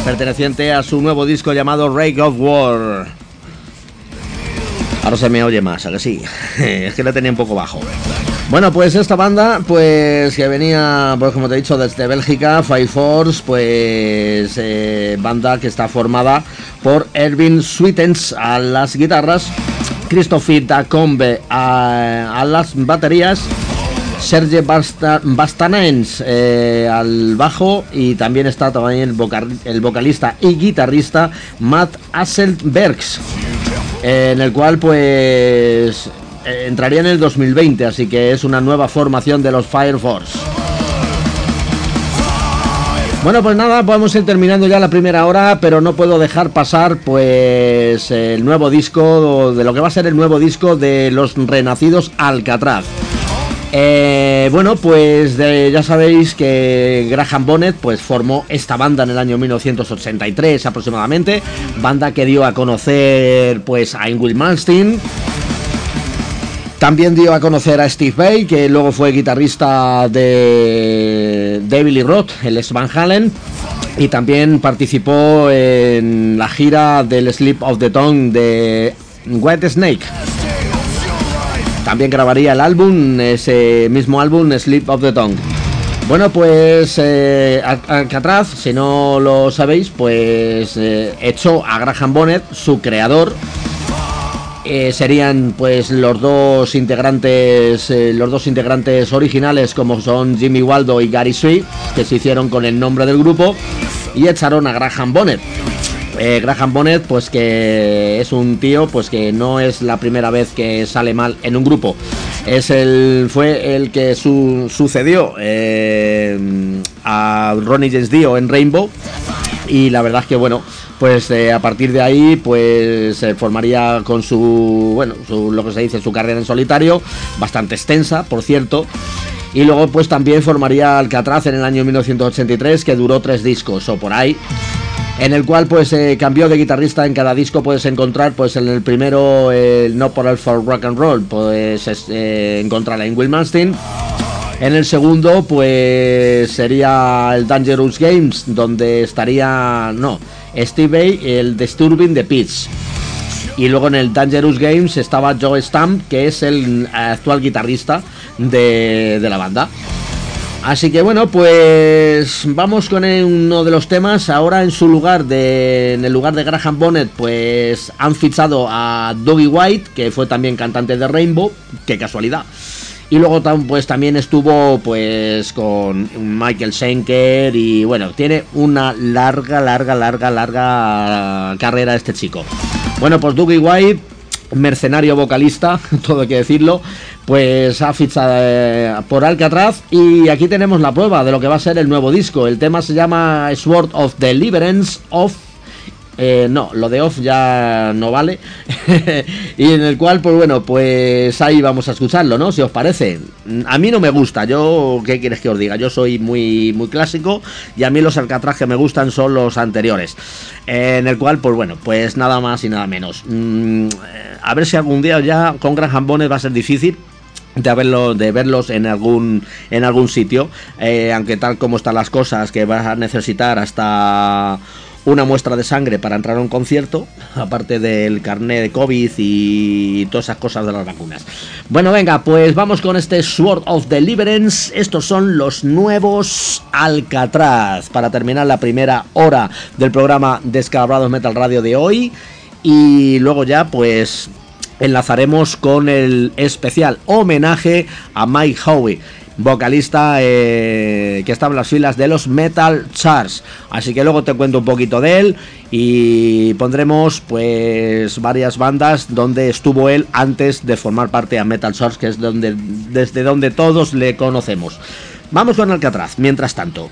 perteneciente a su nuevo disco llamado Rake of War. Ahora se me oye más, ¿a que sí? es que lo tenía un poco bajo. Bueno, pues esta banda, pues que venía, pues como te he dicho, desde Bélgica, Fire Force, pues eh, banda que está formada por Erwin Sweetens a las guitarras, Christophe Dacombe a, las baterías, Serge Basta- Bastanens eh, al bajo y también está también el vocalista y guitarrista Matt Asselbergs en el cual pues eh, entraría en el 2020, así que es una nueva formación de los Fire Force. Bueno, pues nada, vamos a ir terminando ya la primera hora, pero no puedo dejar pasar pues el nuevo disco, de lo que va a ser el nuevo disco de los renacidos Alcatraz. Eh, bueno, pues ya sabéis que Graham Bonnet pues formó esta banda en el año 1983 aproximadamente, banda que dio a conocer pues a Ingrid Malmsteen, también dio a conocer a Steve Vai, que luego fue guitarrista de David Lee Roth, el ex Van Halen, y también participó en la gira del Sleep of the Tongue de White Snake. También grabaría el álbum, ese mismo álbum, Sleep of the Tongue. Bueno, pues eh, Al- Alcatraz, si no lo sabéis, pues eh, echó a Graham Bonnet, su creador, eh, serían pues los dos integrantes eh, los dos integrantes originales como son Jimmy Waldo y Gary Sweet que se hicieron con el nombre del grupo y echaron a Graham Bonnet. Eh, Graham Bonnet pues que es un tío pues que no es la primera vez que sale mal en un grupo. Es el fue el que su- sucedió a Ronnie James Dio en Rainbow y la verdad es que bueno pues eh, a partir de ahí pues se formaría con su bueno su, lo que se dice su carrera en solitario bastante extensa por cierto. Y luego pues también formaría Alcatraz en el año 1983 que duró tres discos o por ahí en el cual pues eh, cambió de guitarrista. En cada disco puedes encontrar pues en el primero el No por for Rock and Roll pues es, eh, encontrar a Will Malmsteen en el segundo, pues sería el Dangerous Games, donde estaría, no, Steve Vai, el Disturbing the Pitch. Y luego en el Dangerous Games estaba Joe Stamp, que es el actual guitarrista de, de la banda. Así que bueno, pues vamos con uno de los temas. Ahora en su lugar, de, en el lugar de Graham Bonnet, pues han fichado a Dougie White, que fue también cantante de Rainbow. Qué casualidad. Y luego pues también estuvo pues con Michael Schenker y bueno, tiene una larga, larga, larga, larga carrera este chico. Bueno, pues Dougie White, mercenario vocalista, todo hay que decirlo, pues ha fichado eh, por Alcatraz y aquí tenemos la prueba de lo que va a ser el nuevo disco. El tema se llama Sword of Deliverance of eh, no, lo de off ya no vale. y en el cual, pues bueno, pues ahí vamos a escucharlo, ¿no? Si os parece. A mí no me gusta, yo, ¿qué quieres que os diga? Yo soy muy, muy clásico y a mí los Alcatraz que me gustan son los anteriores. En el cual, pues bueno, pues nada más y nada menos. Mm, eh, a ver si algún día ya con Graham Bonnet va a ser difícil de haberlo, de verlos en algún en algún sitio eh, aunque tal como están las cosas que vas a necesitar hasta una muestra de sangre para entrar a un concierto aparte del carnet de covid y todas esas cosas de las vacunas. Bueno venga pues vamos con este Sword of Deliverance. Estos son los nuevos Alcatraz para terminar la primera hora del programa Descalabrados Metal Radio de hoy. Y luego ya pues enlazaremos con el especial homenaje a Mike Howe, vocalista eh, que está en las filas de los Metal Charts. Así que luego te cuento un poquito de él y pondremos pues varias bandas donde estuvo él antes de formar parte a Metal Charts, que es donde, desde donde todos le conocemos. Vamos con Alcatraz, mientras tanto.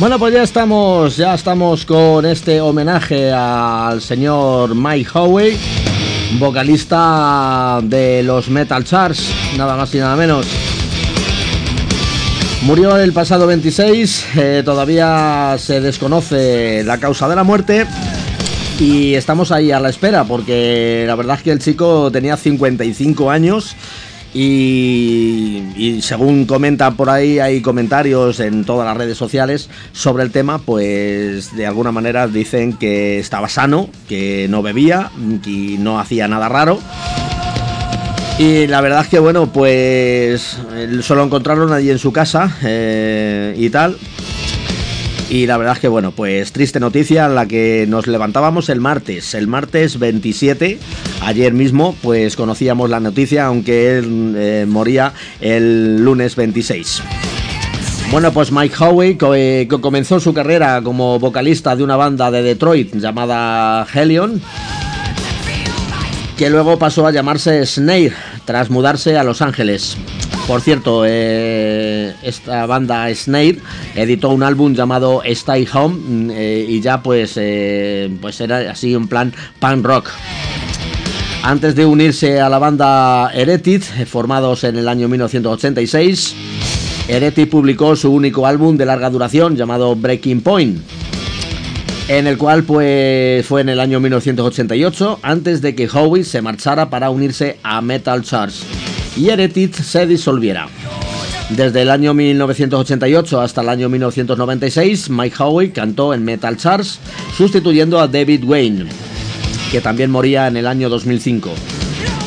Bueno, pues ya estamos, ya estamos con este homenaje al señor Mike Howe, vocalista de los Metal Chars, nada más y nada menos. Murió el pasado 26, eh, todavía se desconoce la causa de la muerte y estamos ahí a la espera porque la verdad es que el chico tenía 55 años y, según comentan por ahí, hay comentarios en todas las redes sociales sobre el tema, pues de alguna manera dicen que estaba sano, que no bebía y no hacía nada raro. Y la verdad es que bueno, pues solo encontraron allí en su casa eh, y tal. Y la verdad es que bueno, pues triste noticia la que nos levantábamos el martes, el martes 27, ayer mismo, pues conocíamos la noticia, aunque él eh, moría el lunes 26. Bueno, pues Mike Howe co- eh, co- comenzó su carrera como vocalista de una banda de Detroit llamada Helion, que luego pasó a llamarse Snare tras mudarse a Los Ángeles. Por cierto, eh, esta banda Snare editó un álbum llamado Stay Home mm, y ya pues, pues era así un plan punk rock. Antes de unirse a la banda Heretic, formados en el año 1986, Heretic publicó su único álbum de larga duración llamado Breaking Point en el cual pues fue en el año 1988 antes de que Howie se marchara para unirse a Metal Church y Heretic se disolviera. Desde el año 1988 hasta el año 1996, Mike Howie cantó en Metal Church sustituyendo a David Wayne, que también moría en el año 2005.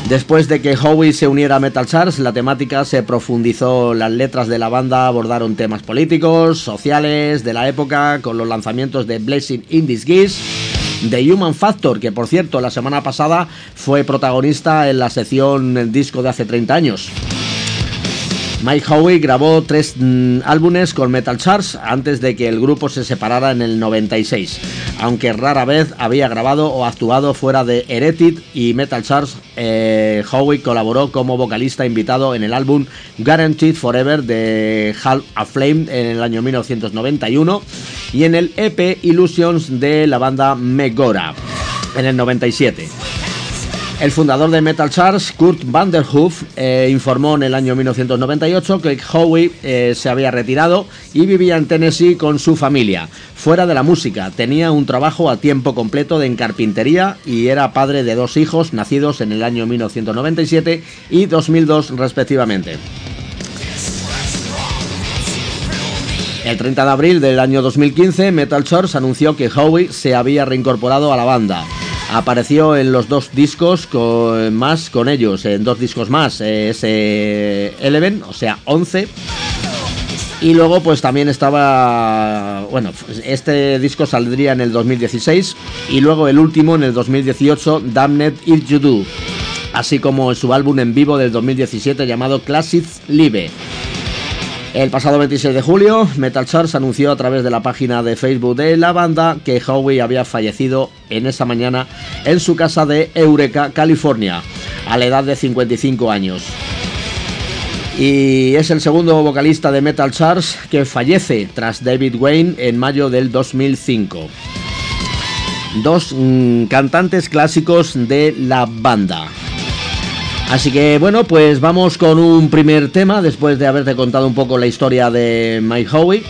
Después de que Howie se uniera a Metal Church, la temática se profundizó, las letras de la banda abordaron temas políticos, sociales, de la época, con los lanzamientos de Blessing in Disguise, The Human Factor, que por cierto la semana pasada fue protagonista en la sección El disco de hace 30 años. Mike Howe grabó tres mm, álbumes con Metal Church antes de que el grupo se separara en el 96, aunque rara vez había grabado o actuado fuera de Heretic y Metal Church. eh, Howe colaboró como vocalista invitado en el álbum Guaranteed Forever de Half a Flame en el año 1991 y en el EP Illusions de la banda Megora en el 97. El fundador de Metal Church, Kurt Vanderhoof, eh, informó en el año 1998 que Howie eh, se había retirado y vivía en Tennessee con su familia. Fuera de la música, tenía un trabajo a tiempo completo en carpintería y era padre de dos hijos nacidos en el año 1997 y 2002 respectivamente. El 30 de abril del año 2015, Metal Church anunció que Howie se había reincorporado a la banda. Apareció en los dos discos más con ellos, en dos discos más, eh, ese Eleven, o sea, 11. Y luego pues también estaba, bueno, este disco saldría en el 2016 y luego el último en el 2018, Damned If You Do, así como su álbum en vivo del 2017 llamado Classics Live. El pasado 26 de julio, Metal Church anunció a través de la página de Facebook de la banda que Howie había fallecido en esa mañana en su casa de Eureka, California, a la edad de 55 años. Y es el segundo vocalista de Metal Church que fallece tras David Wayne en mayo del 2005. Dos mm, cantantes clásicos de la banda. Así que bueno, pues vamos con un primer tema después de haberte contado un poco la historia de Mike Howie.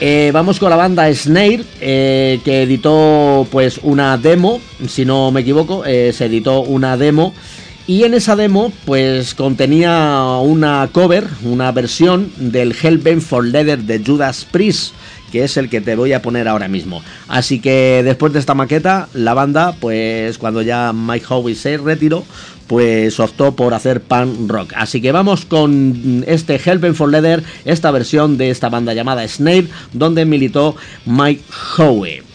Eh, vamos con la banda Snare, eh, que editó pues una demo, si no me equivoco, eh, se editó una demo y en esa demo pues contenía una cover, una versión del Hellbent for Leather de Judas Priest, que es el que te voy a poner ahora mismo. Así que después de esta maqueta, la banda pues cuando ya Mike Howie se retiró, pues optó por hacer punk rock. Así que vamos con este Hellbent for Leather, esta versión de esta banda llamada Snare, donde militó Mike Howe.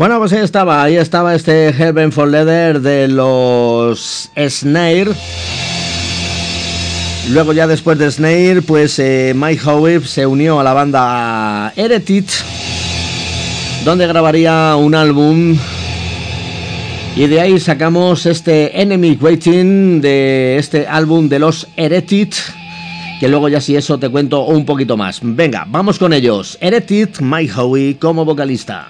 Bueno, pues ahí estaba, ahí estaba este Heaven for Leather de los Snare. Luego ya después de Snare, pues eh, Mike Howe se unió a la banda Eretit, donde grabaría un álbum. Y de ahí sacamos este Enemy Waiting de este álbum de los Eretit, que luego ya si eso te cuento un poquito más. Venga, vamos con ellos. Eretit, Mike Howe como vocalista.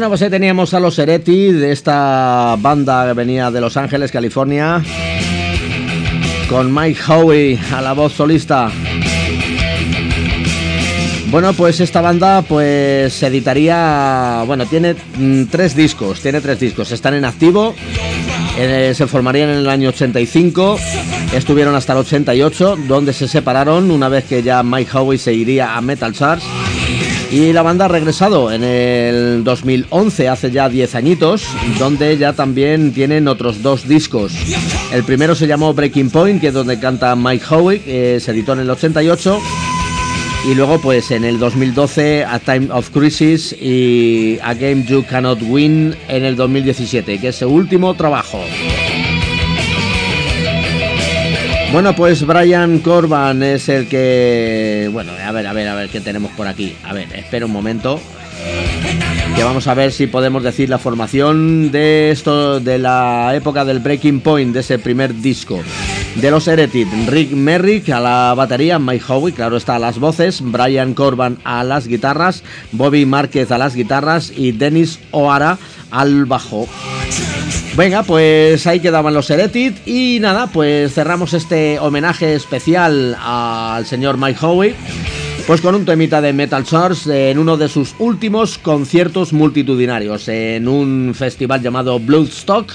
Bueno, pues ahí teníamos a los Hereti de esta banda que venía de Los Ángeles, California, con Mike Howie a la voz solista. Bueno, pues esta banda pues se editaría, bueno, tiene mm, tres discos, tiene tres discos, están en activo, eh, se formarían en el año 85, estuvieron hasta el 88, donde se separaron una vez que ya Mike Howie se iría a Metal Charge. Y la banda ha regresado en el 2011, hace ya 10 añitos, donde ya también tienen otros dos discos. El primero se llamó Breaking Point, que es donde canta Mike Howie, que se editó en el 88. Y luego, pues en el 2012, A Time of Crisis y A Game You Cannot Win en el 2017, que es su último trabajo. Bueno, pues Brian Corban es el que. Bueno, a ver, a ver, a ver qué tenemos por aquí. A ver, espera un momento. Que vamos a ver si podemos decir la formación de esto, de la época del Breaking Point, de ese primer disco. De los Heretic, Rick Merrick a la batería, Mike Howie, claro está a las voces, Brian Corban a las guitarras, Bobby Márquez a las guitarras y Dennis O'Hara al bajo. Venga, pues ahí quedaban los Heretic y nada, pues cerramos este homenaje especial al señor Mike Howie. Pues con un temita de Metal Source en uno de sus últimos conciertos multitudinarios en un festival llamado Bloodstock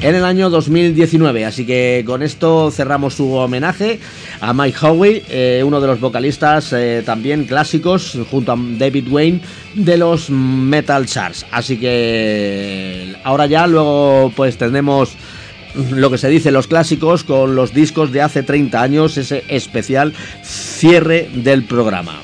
en el año 2019. Así que con esto cerramos su homenaje a Mike Howie, eh, uno de los vocalistas eh, también clásicos junto a David Wayne de los Metal Sharks. Así que ahora ya luego pues tendremos lo que se dice los clásicos con los discos de hace 30 años, ese especial cierre del programa.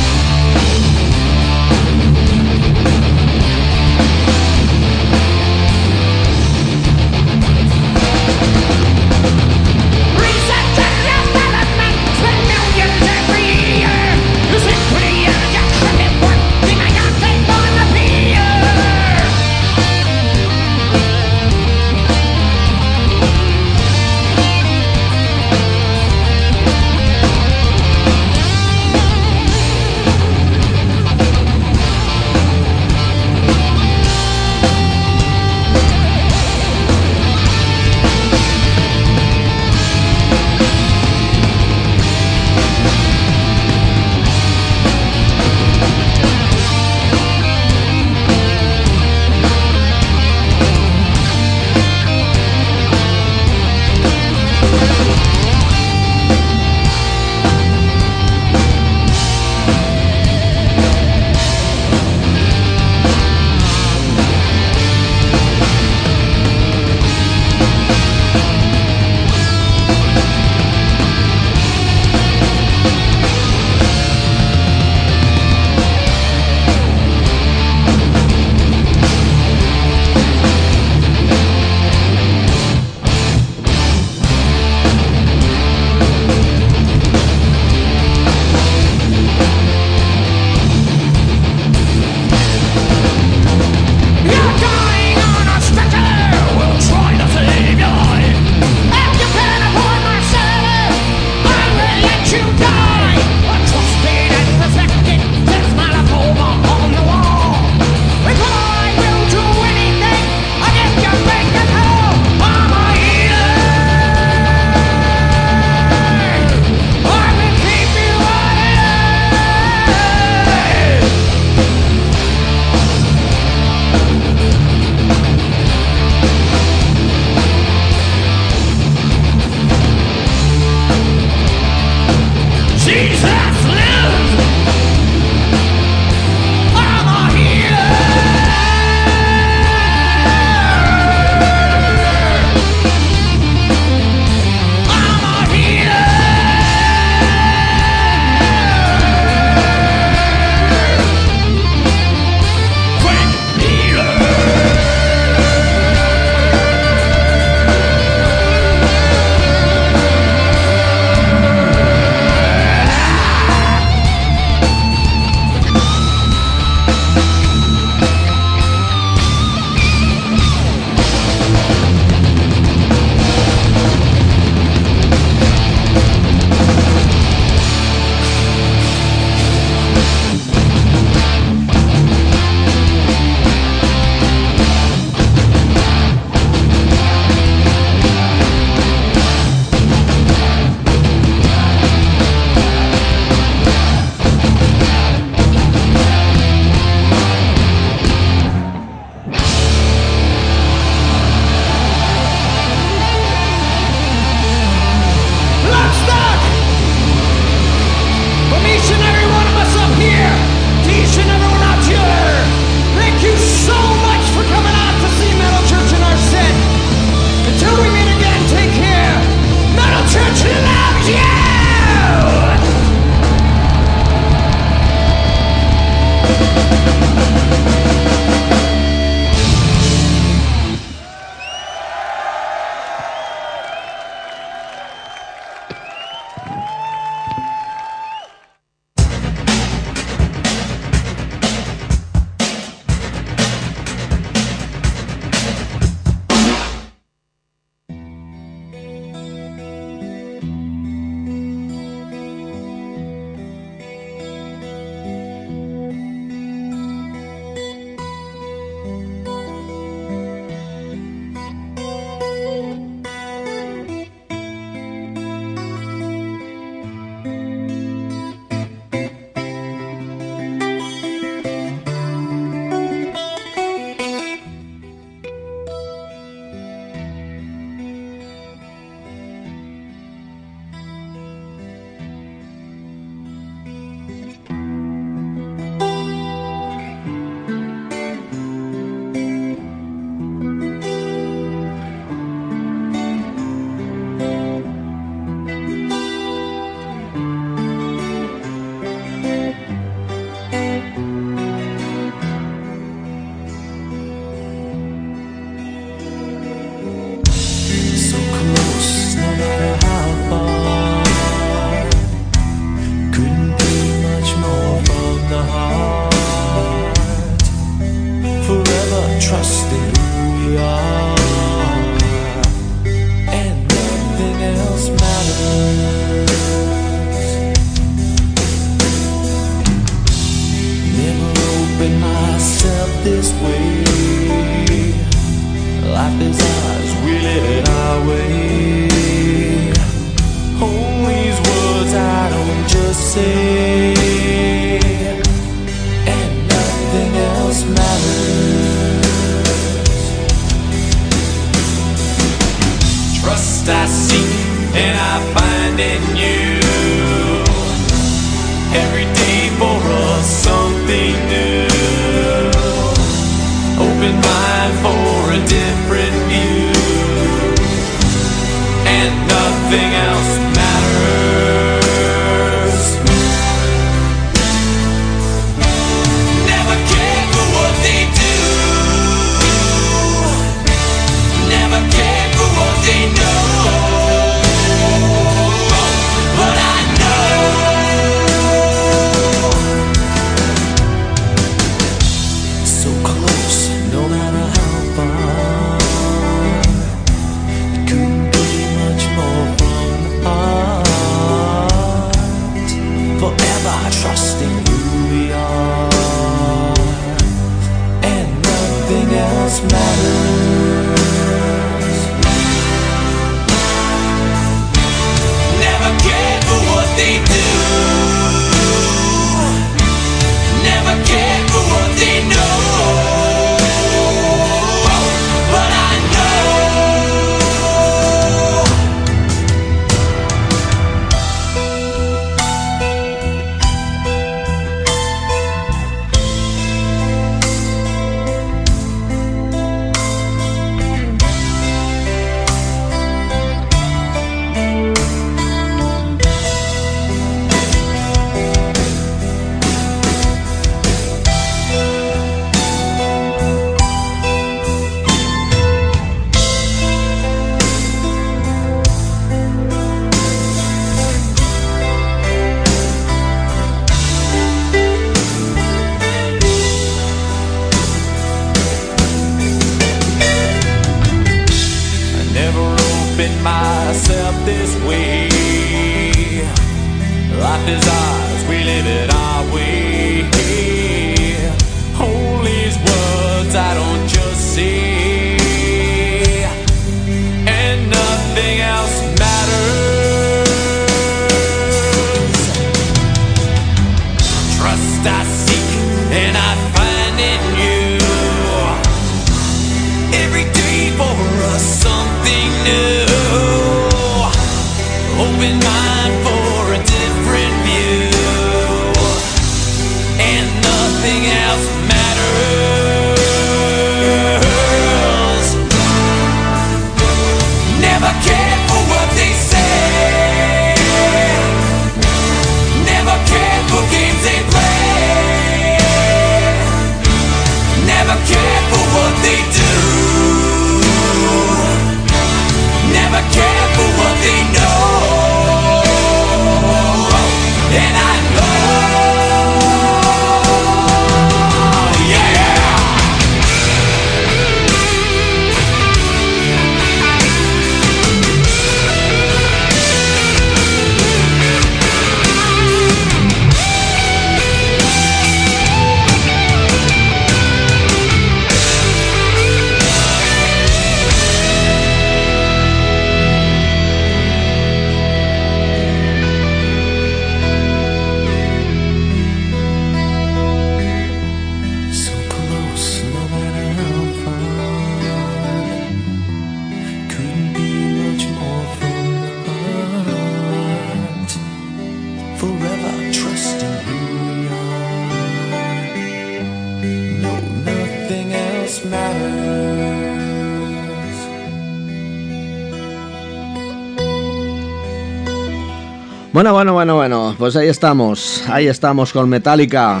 Bueno, bueno, bueno, bueno, pues ahí estamos, ahí estamos con Metallica.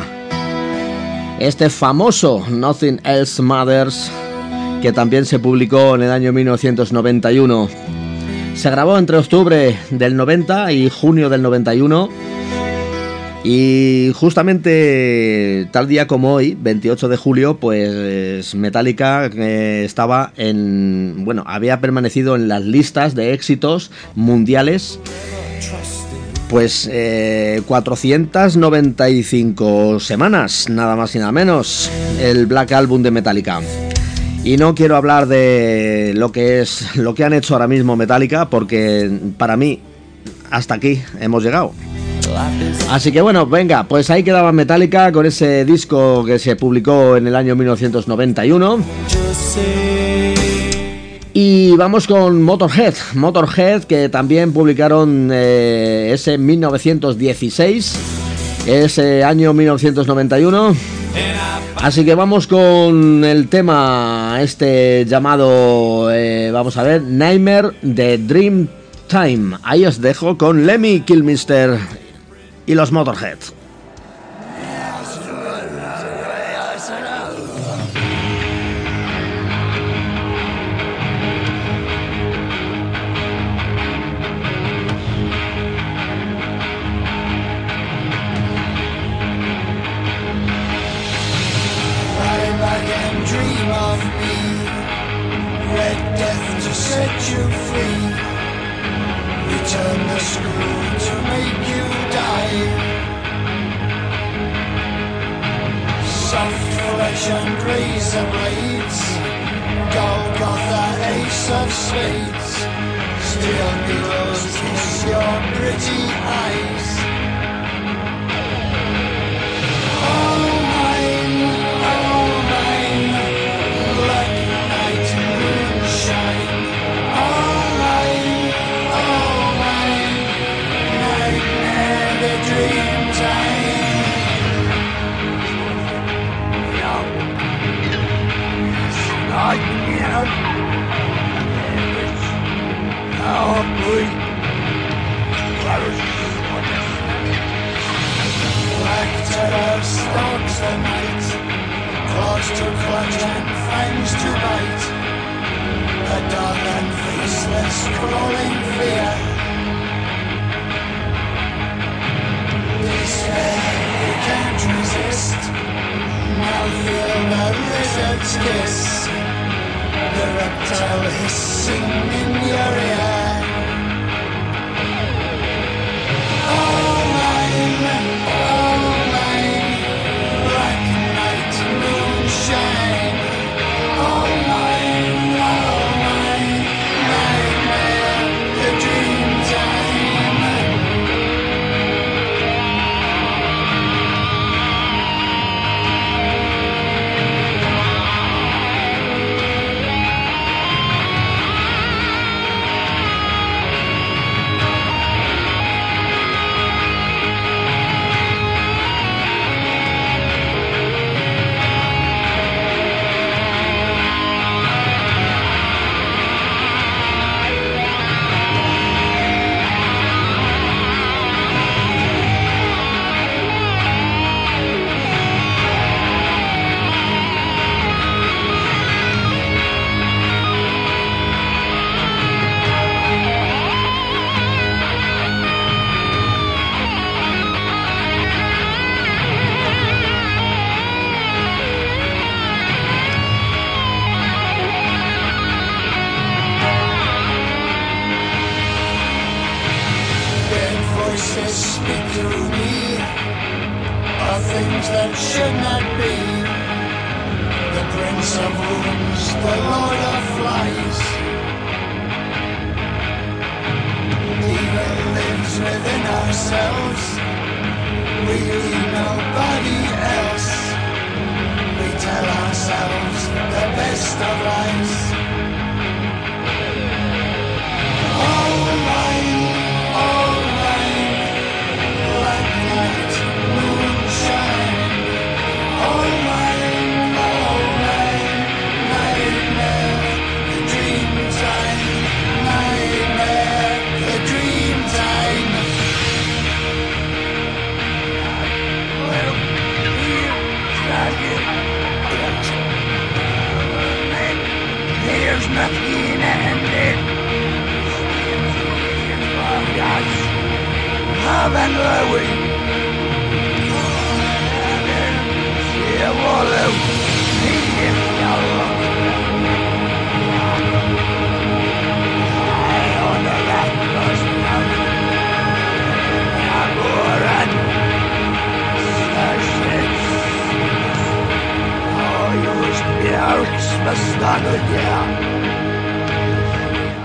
Este famoso Nothing Else Matters, que también se publicó en el año 1991. Se grabó entre octubre del 90 y junio del 91. Y justamente tal día como hoy, 28 de julio, pues Metallica eh, estaba en. Bueno, había permanecido en las listas de éxitos mundiales pues eh, 495 semanas, nada más y nada menos, el Black Album de Metallica. Y no quiero hablar de lo que es lo que han hecho ahora mismo Metallica, porque para mí hasta aquí hemos llegado. Así que bueno, venga, pues ahí quedaba Metallica con ese disco que se publicó en el año 1991. Y vamos con Motorhead. Motorhead que también publicaron eh, ese 1916, ese año 1991. Así que vamos con el tema este llamado, eh, vamos a ver, Nightmare de Dream Time. Ahí os dejo con Lemmy Kilmister y los Motorhead.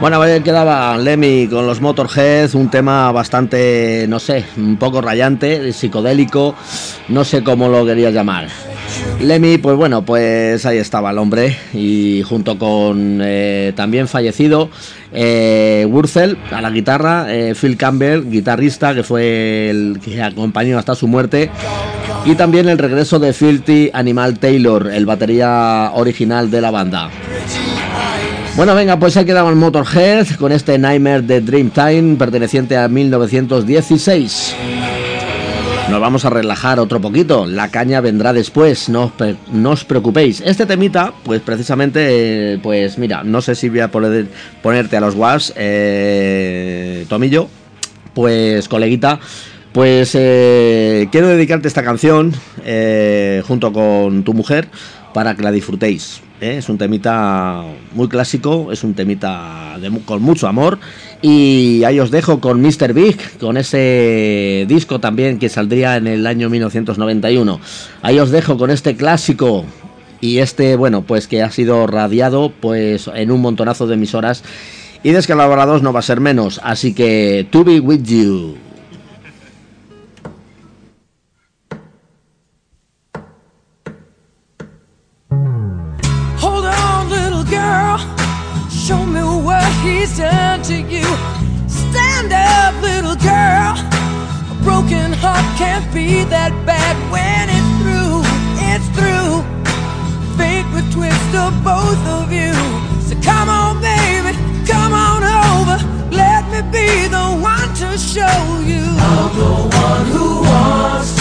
Bueno, ahí quedaba Lemmy con los Motorheads, un tema bastante, no sé, un poco rayante, psicodélico, no sé cómo lo querías llamar. Lemmy, pues bueno, pues ahí estaba el hombre y junto con eh, también fallecido eh, Wurzel a la guitarra, eh, Phil Campbell, guitarrista que fue el que acompañó hasta su muerte y también el regreso de Filthy Animal Taylor, el batería original de la banda. Bueno, venga, pues ahí quedaba el Motorhead con este Nightmare de Dreamtime perteneciente a 1916. Nos vamos a relajar otro poquito. La caña vendrá después, no os, preocupéis. Este temita, pues precisamente, eh, pues mira, no sé si voy a poder ponerte a los was, eh, Tomillo, pues coleguita, pues eh, quiero dedicarte esta canción eh, junto con tu mujer para que la disfrutéis. ¿Eh? Es un temita muy clásico, es un temita con mucho amor. Y ahí os dejo con Mr. Big, con ese disco también que saldría en el año 1991. Ahí os dejo con este clásico y este, bueno, pues que ha sido radiado pues en un montonazo de emisoras y descalabrados no va a ser menos. Así que, to be with you. Show me what he's done to you. Stand up, little girl. A broken heart can't be that bad when it's through. It's through. Fate would twist the both of you. So come on, baby, come on over. Let me be the one to show you. I'm the one who wants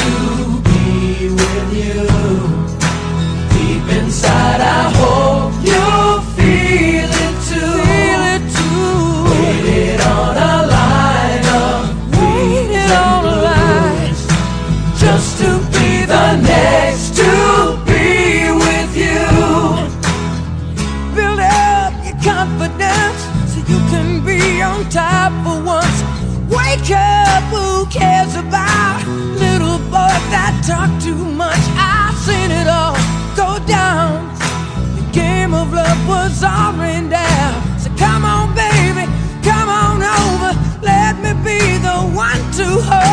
talk too much? I've seen it all go down. The game of love was all rained down. So come on, baby, come on over. Let me be the one to hold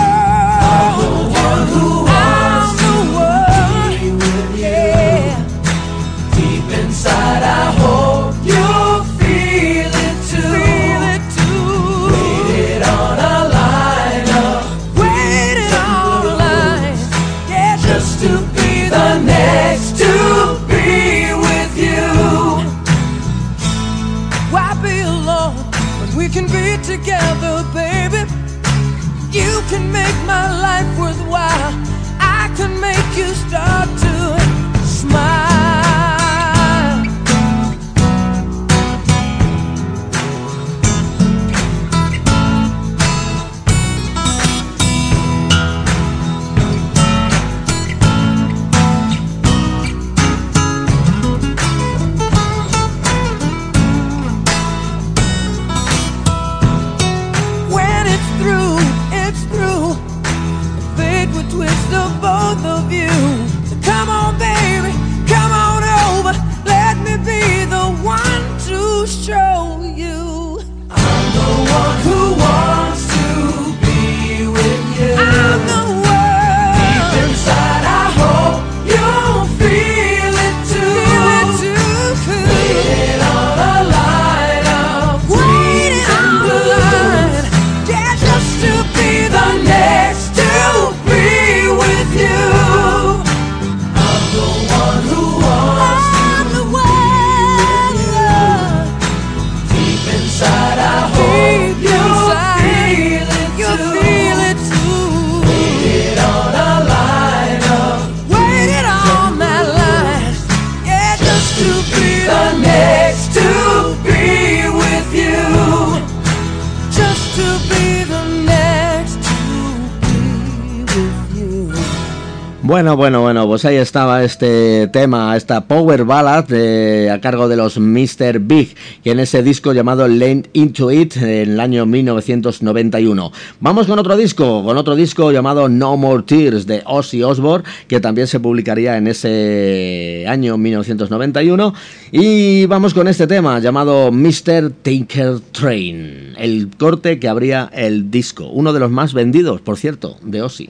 Bueno, bueno, bueno, pues ahí estaba este tema, esta Power Ballad de- a cargo de los Mr. Big, que en ese disco llamado Lane Into It en el año 1991. Vamos con otro disco, con otro disco llamado No More Tears de Ozzy Osbourne, que también se publicaría en ese año 1991. Y vamos con este tema llamado Mr. Tinker Train, el corte que abría el disco, uno de los más vendidos, por cierto, de Ozzy.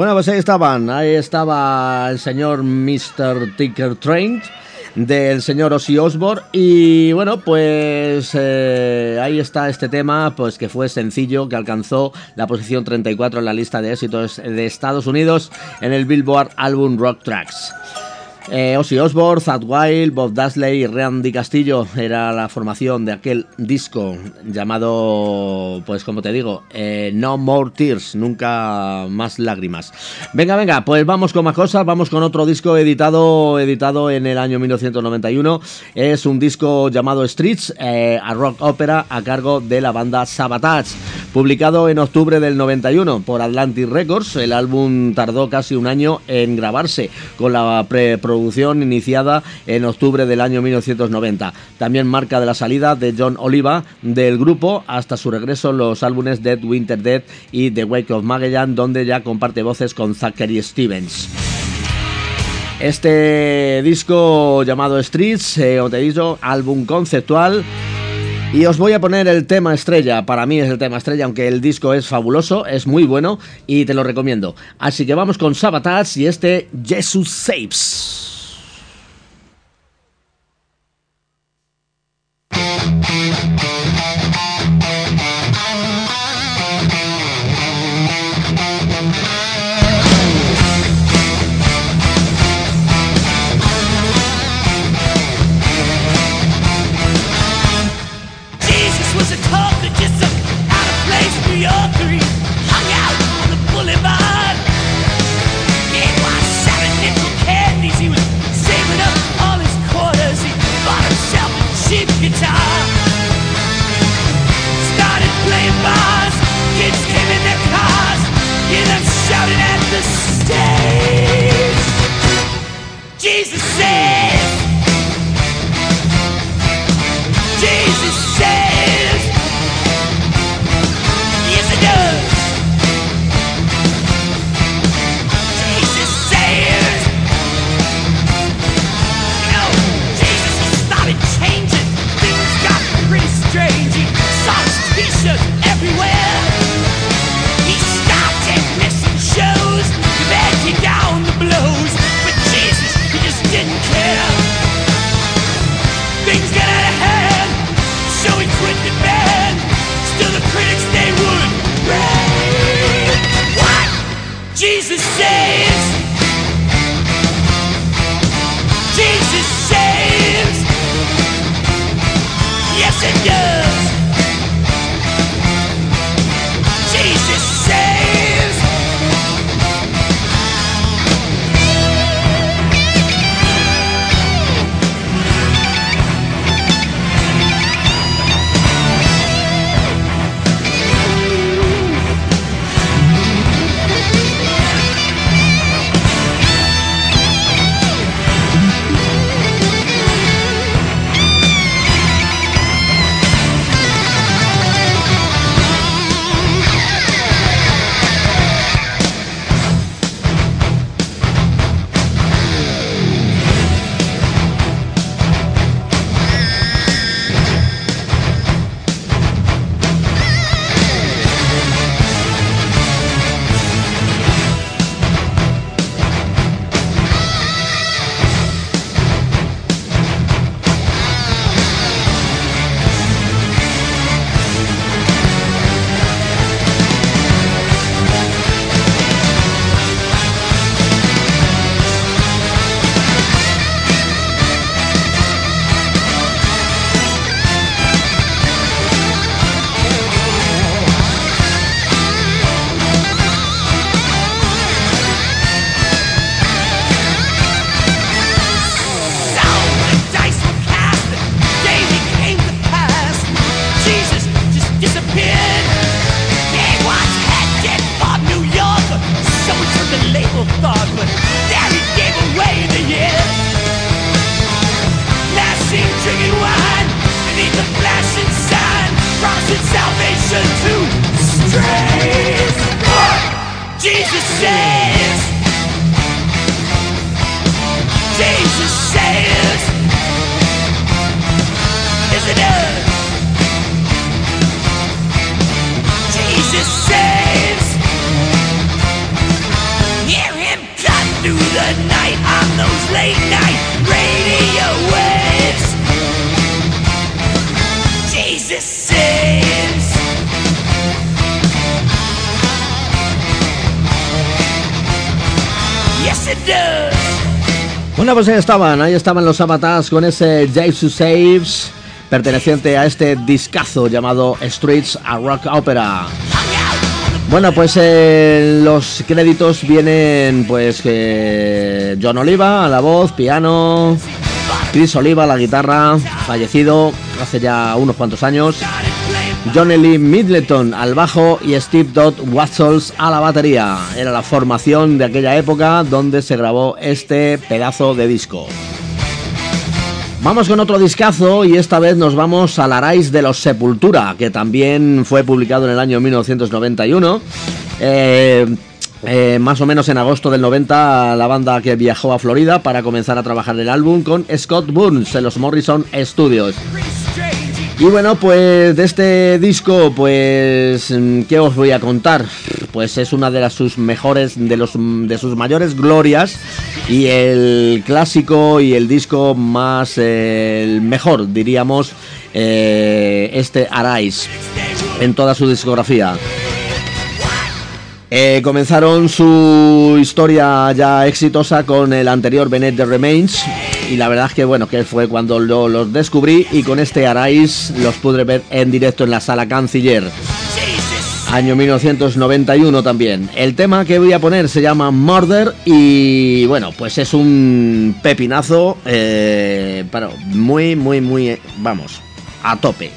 Bueno, pues ahí estaban. Ahí estaba el señor Mr. Ticker Train del señor Ozzy Osbourne y bueno pues eh, ahí está este tema pues que fue sencillo que alcanzó la posición 34 en la lista de éxitos de Estados Unidos en el Billboard Album Rock Tracks eh, Osbourne, Thad Wild, Bob Dasley y Randy Castillo era la formación de aquel disco llamado, pues como te digo, eh, No More Tears, nunca más lágrimas. Venga, venga, pues vamos con más cosas, vamos con otro disco editado, editado en el año 1991. Es un disco llamado Streets, eh, a rock opera a cargo de la banda Sabotage. Publicado en octubre del 91 por Atlantic Records, el álbum tardó casi un año en grabarse con la preproducción iniciada en octubre del año 1990. También marca de la salida de John Oliva del grupo hasta su regreso en los álbumes Dead Winter Dead y The Wake of Magellan, donde ya comparte voces con Zachary Stevens. Este disco llamado Streets, eh, como te he dicho, álbum conceptual. Y os voy a poner el tema estrella, para mí es el tema estrella, aunque el disco es fabuloso, es muy bueno y te lo recomiendo. Así que vamos con Sabotage y este Jesus Saves. Bueno, pues ahí estaban, ahí estaban los Avatars con ese Jesus Saves, perteneciente a este discazo llamado Streets a Rock Opera. Bueno, pues en los créditos vienen pues eh, John Oliva a la voz, piano, Chris Oliva a la guitarra, fallecido hace ya unos cuantos años, Johnny Lee Middleton al bajo y Steve Dodd Watsels a la batería. Era la formación de aquella época donde se grabó este pedazo de disco. Vamos con otro discazo y esta vez nos vamos al Arais de los Sepultura, que también fue publicado en el año 1991. Eh, eh, más o menos en agosto del 90 la banda que viajó a Florida para comenzar a trabajar el álbum con Scott Burns en los Morrison Studios. Y bueno, pues de este disco, pues, mm, ¿qué os voy a contar? Pues es una de las sus mejores, de los de sus mayores glorias y el clásico y el disco más eh, mejor, diríamos, eh, este Arise en toda su discografía. Eh, comenzaron su historia ya exitosa con el anterior Benet de Remains y la verdad es que bueno, que fue cuando lo- los descubrí y con este Arais los pude ver en directo en la sala Canciller. Año 1991 también. El tema que voy a poner se llama Murder y bueno, pues es un pepinazo, eh, pero muy, muy, muy, eh, vamos, a tope.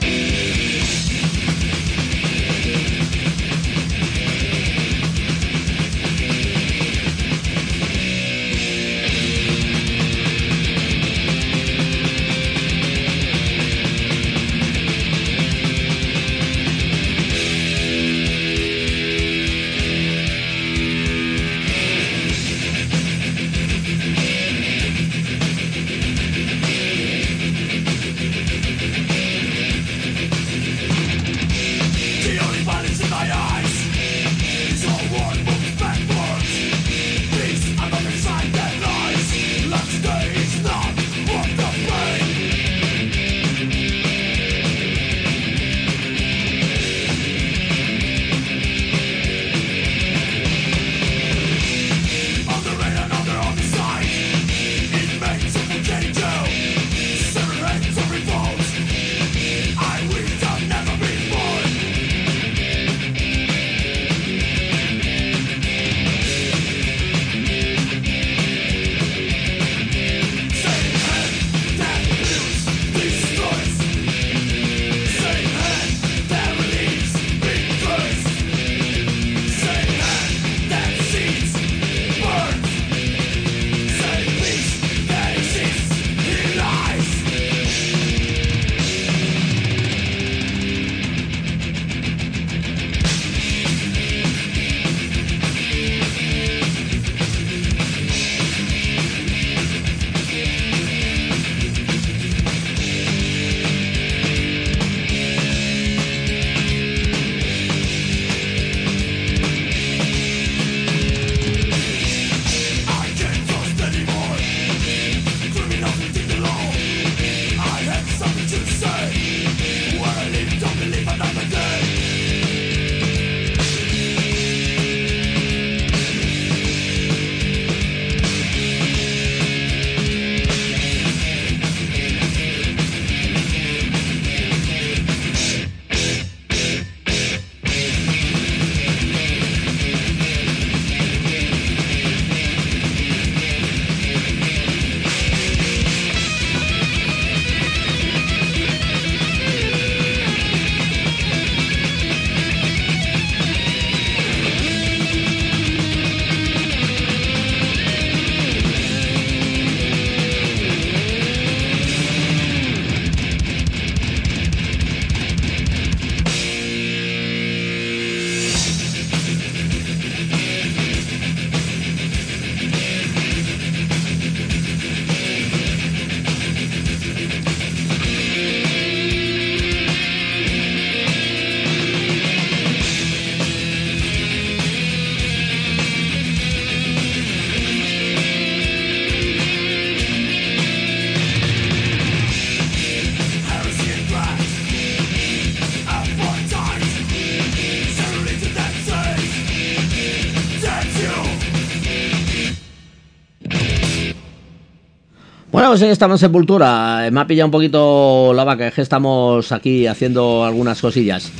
Pues ahí estamos Sepultura. Me ha pillado un poquito la vaca, que estamos aquí haciendo algunas cosillas.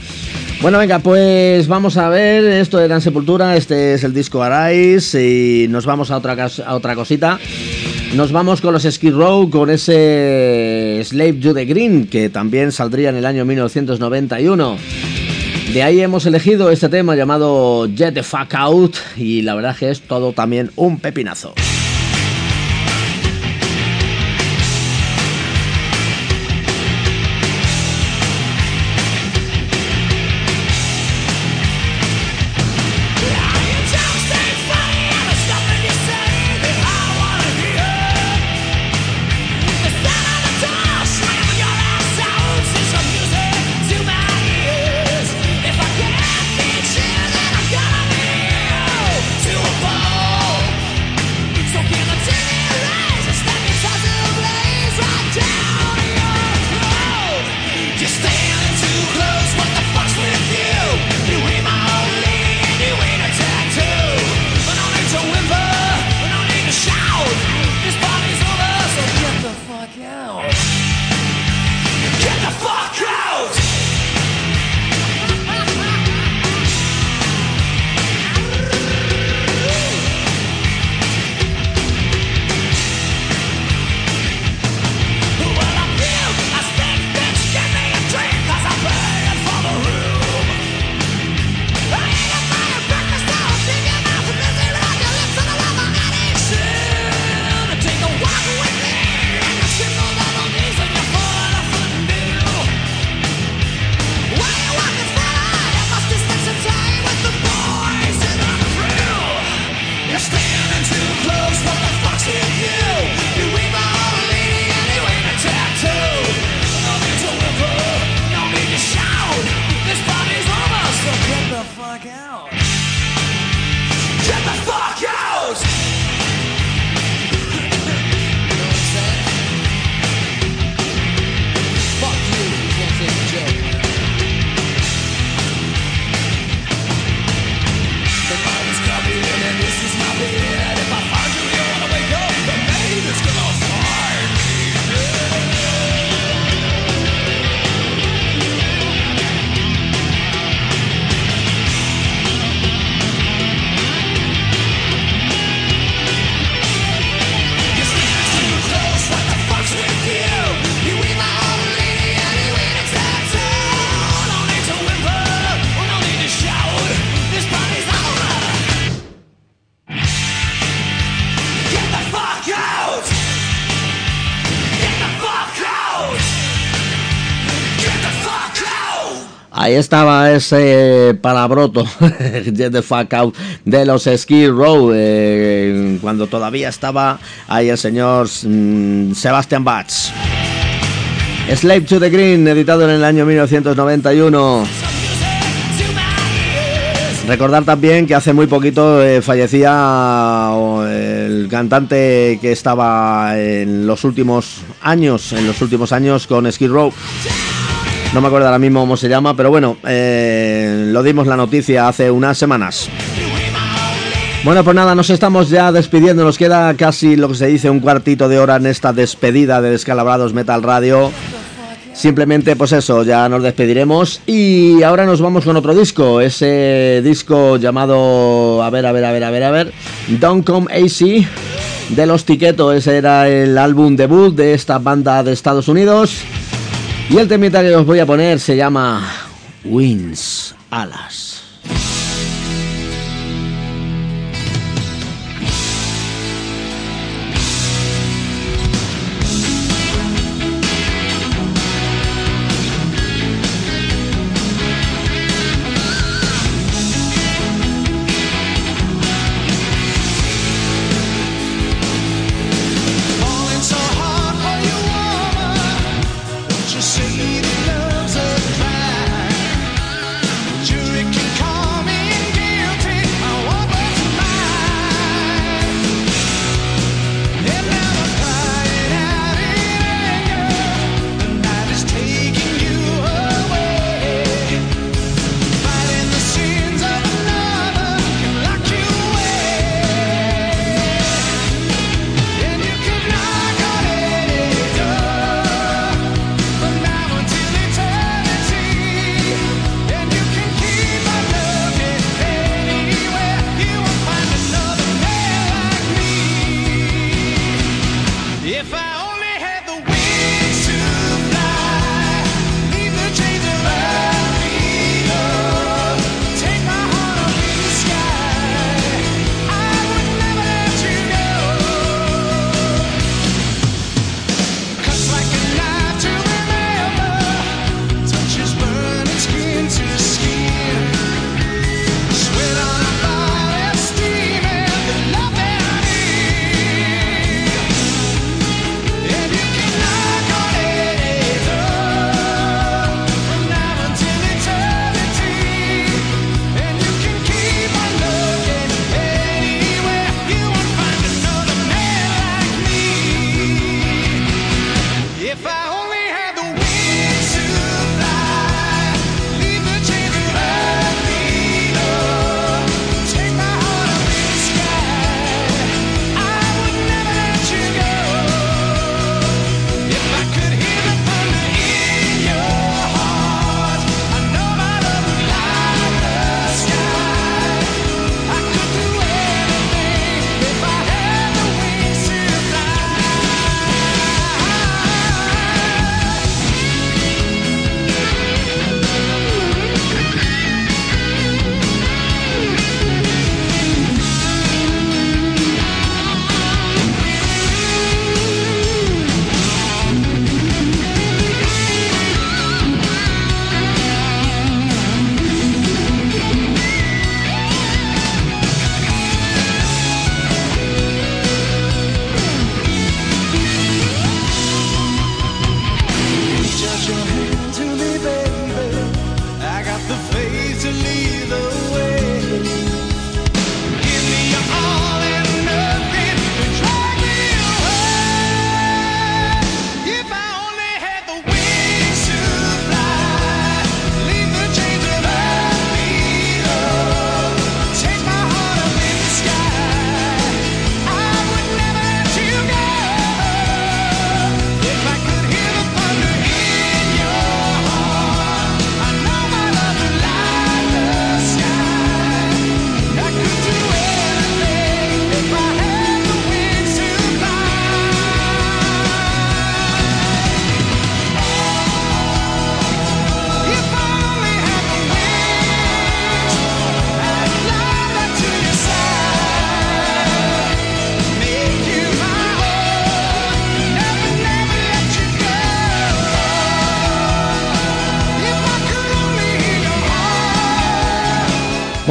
Bueno, venga, pues vamos a ver. Esto era en Sepultura, este es el disco Arise y nos vamos a otra, otra cosita. Nos vamos con los Skid Row, con ese Slave to the Green, que también saldría en el año 1991. De ahí hemos elegido este tema llamado Jet the Fuck Out y la verdad que es todo también un pepinazo. Ese palabroto, Get the fuck out, de los Skid Row, eh, cuando todavía estaba ahí el señor mm, Sebastian Bach. Slave to the Green, editado en el año 1991. Recordar también que hace muy poquito eh, fallecía el cantante que estaba en los últimos años, en los últimos años con Skid Row. No me acuerdo ahora mismo cómo se llama, pero bueno, eh, lo dimos la noticia hace unas semanas. Bueno, pues nada, nos estamos ya despidiendo. Nos queda casi lo que se dice un cuartito de hora en esta despedida de Descalabrados Metal Radio. Simplemente, pues eso, ya nos despediremos. Y ahora nos vamos con otro disco. Ese disco llamado. A ver, a ver, a ver, a ver, a ver. Don't Come AC de los Tiquetos. Ese era el álbum debut de esta banda de Estados Unidos. Y el temita que os voy a poner se llama Wings Alas.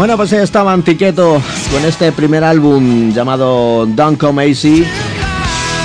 Bueno, pues ahí estaba Antiqueto con este primer álbum llamado Don't Come Easy.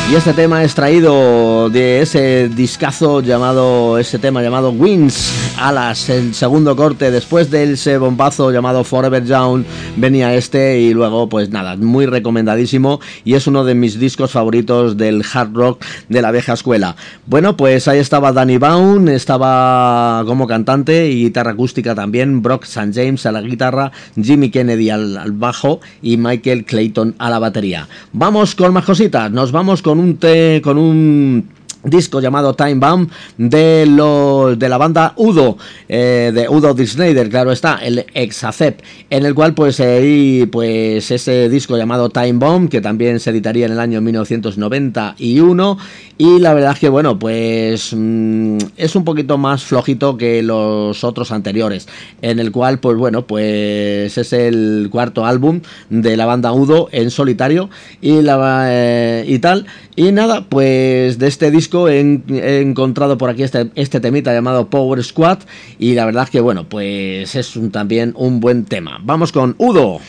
Y este tema es traído de ese discazo llamado, ese tema llamado Wings, Alas, el segundo corte, después de ese bombazo llamado Forever Young, venía este y luego pues nada, muy recomendadísimo y es uno de mis discos favoritos del hard rock de la vieja escuela. Bueno, pues ahí estaba Danny Baum, estaba como cantante y guitarra acústica también, Brock St. James a la guitarra, Jimmy Kennedy al, bajo y Michael Clayton a la batería. Vamos con más cositas, nos vamos con un té, con un disco llamado Time Bomb de los de la banda Udo eh, de Udo D. Snyder claro está el Exacep en el cual pues pues ese disco llamado Time Bomb que también se editaría en el año 1991 y la verdad es que bueno pues mm, es un poquito más flojito que los otros anteriores en el cual pues bueno pues es el cuarto álbum de la banda Udo en solitario y la eh, y tal y nada pues de este disco he, he encontrado por aquí este, este temita llamado Power Squad y la verdad que bueno pues es un, también un buen tema. Vamos con Udo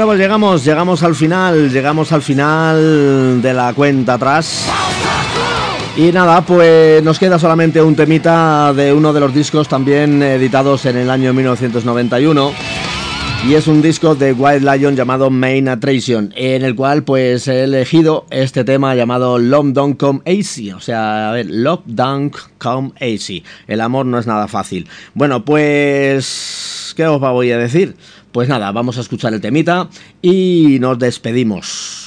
Bueno, pues llegamos, llegamos al final, llegamos al final de la cuenta atrás. Y nada, pues nos queda solamente un temita de uno de los discos también editados en el año 1991 y es un disco de White Lion llamado Main Attraction, en el cual pues he elegido este tema llamado Love Don't Come Easy, o sea, a ver, Love Don't Come Easy, el amor no es nada fácil. Bueno, pues, ¿qué os voy a decir? Pues nada, vamos a escuchar el temita y nos despedimos.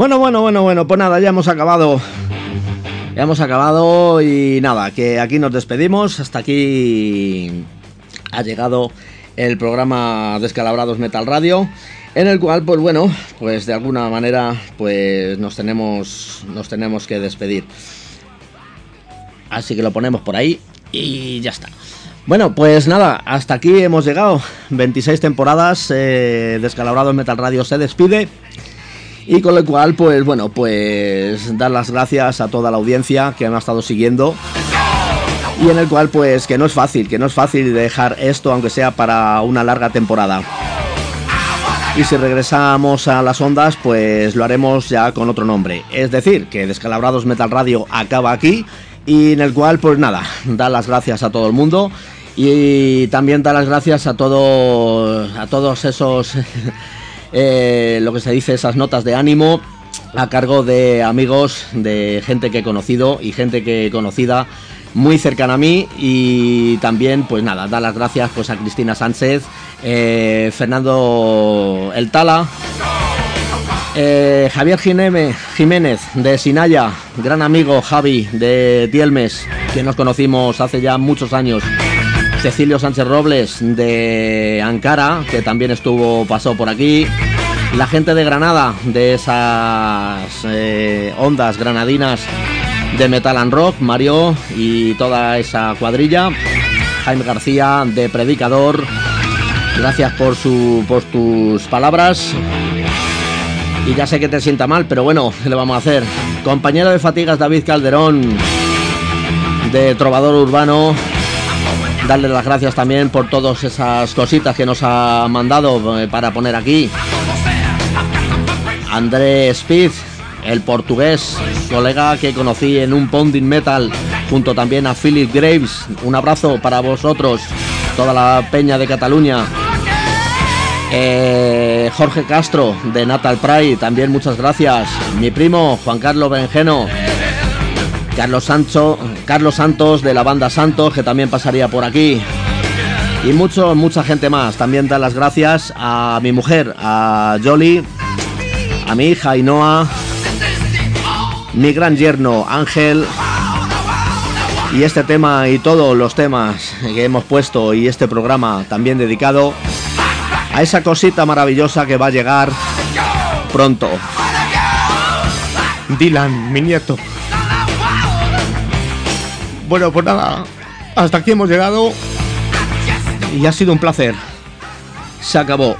Bueno, bueno, bueno, bueno, pues nada, ya hemos acabado. Ya hemos acabado y nada, que aquí nos despedimos. Hasta aquí ha llegado el programa Descalabrados Metal Radio. en el cual, pues bueno, pues de alguna manera, pues nos tenemos, nos tenemos que despedir. Así que lo ponemos por ahí y ya está. Bueno, pues nada, hasta aquí hemos llegado. 26 temporadas, eh, Descalabrado en Metal Radio se despide. Y con lo cual, pues bueno, pues dar las gracias a toda la audiencia que me ha estado siguiendo. Y en el cual, pues que no es fácil, que no es fácil dejar esto, aunque sea para una larga temporada. Y si regresamos a las ondas, pues lo haremos ya con otro nombre. Es decir, que Descalabrados Metal Radio acaba aquí y en el cual, pues nada, dar las gracias a todo el mundo y también dar las gracias a, todo, a todos esos, eh, lo que se dice, esas notas de ánimo a cargo de amigos, de gente que he conocido y gente que he conocida muy cercana a mí y también pues nada, dar las gracias pues a Cristina Sánchez, eh, Fernando El Tala, eh, Javier Jiménez de Sinaya, gran amigo Javi de Tielmes, que nos conocimos hace ya muchos años. Cecilio Sánchez Robles de Ankara, que también estuvo, pasó por aquí. La gente de Granada, de esas eh, ondas granadinas de Metal and Rock, Mario y toda esa cuadrilla. Jaime García de Predicador, gracias por, su, por tus palabras. Y ya sé que te sienta mal, pero bueno, ¿qué le vamos a hacer? Compañero de fatigas David Calderón, de Trovador Urbano, darle las gracias también por todas esas cositas que nos ha mandado eh, para poner aquí. Andrés Speed, el portugués, colega que conocí en un Pounding Metal, junto también a Philip Graves. Un abrazo para vosotros, toda la peña de Cataluña. Eh, Jorge Castro de Natal Pride, también muchas gracias. Mi primo Juan Carlos Benjeno. Carlos Sancho, Carlos Santos de la banda Santos, que también pasaría por aquí. Y mucho, mucha gente más. También dar las gracias a mi mujer, a Jolly, a mi hija Inoa, mi gran yerno Ángel. Y este tema y todos los temas que hemos puesto y este programa también dedicado a esa cosita maravillosa que va a llegar pronto. Dylan, mi nieto. Bueno, pues nada, hasta aquí hemos llegado y ha sido un placer. Se acabó.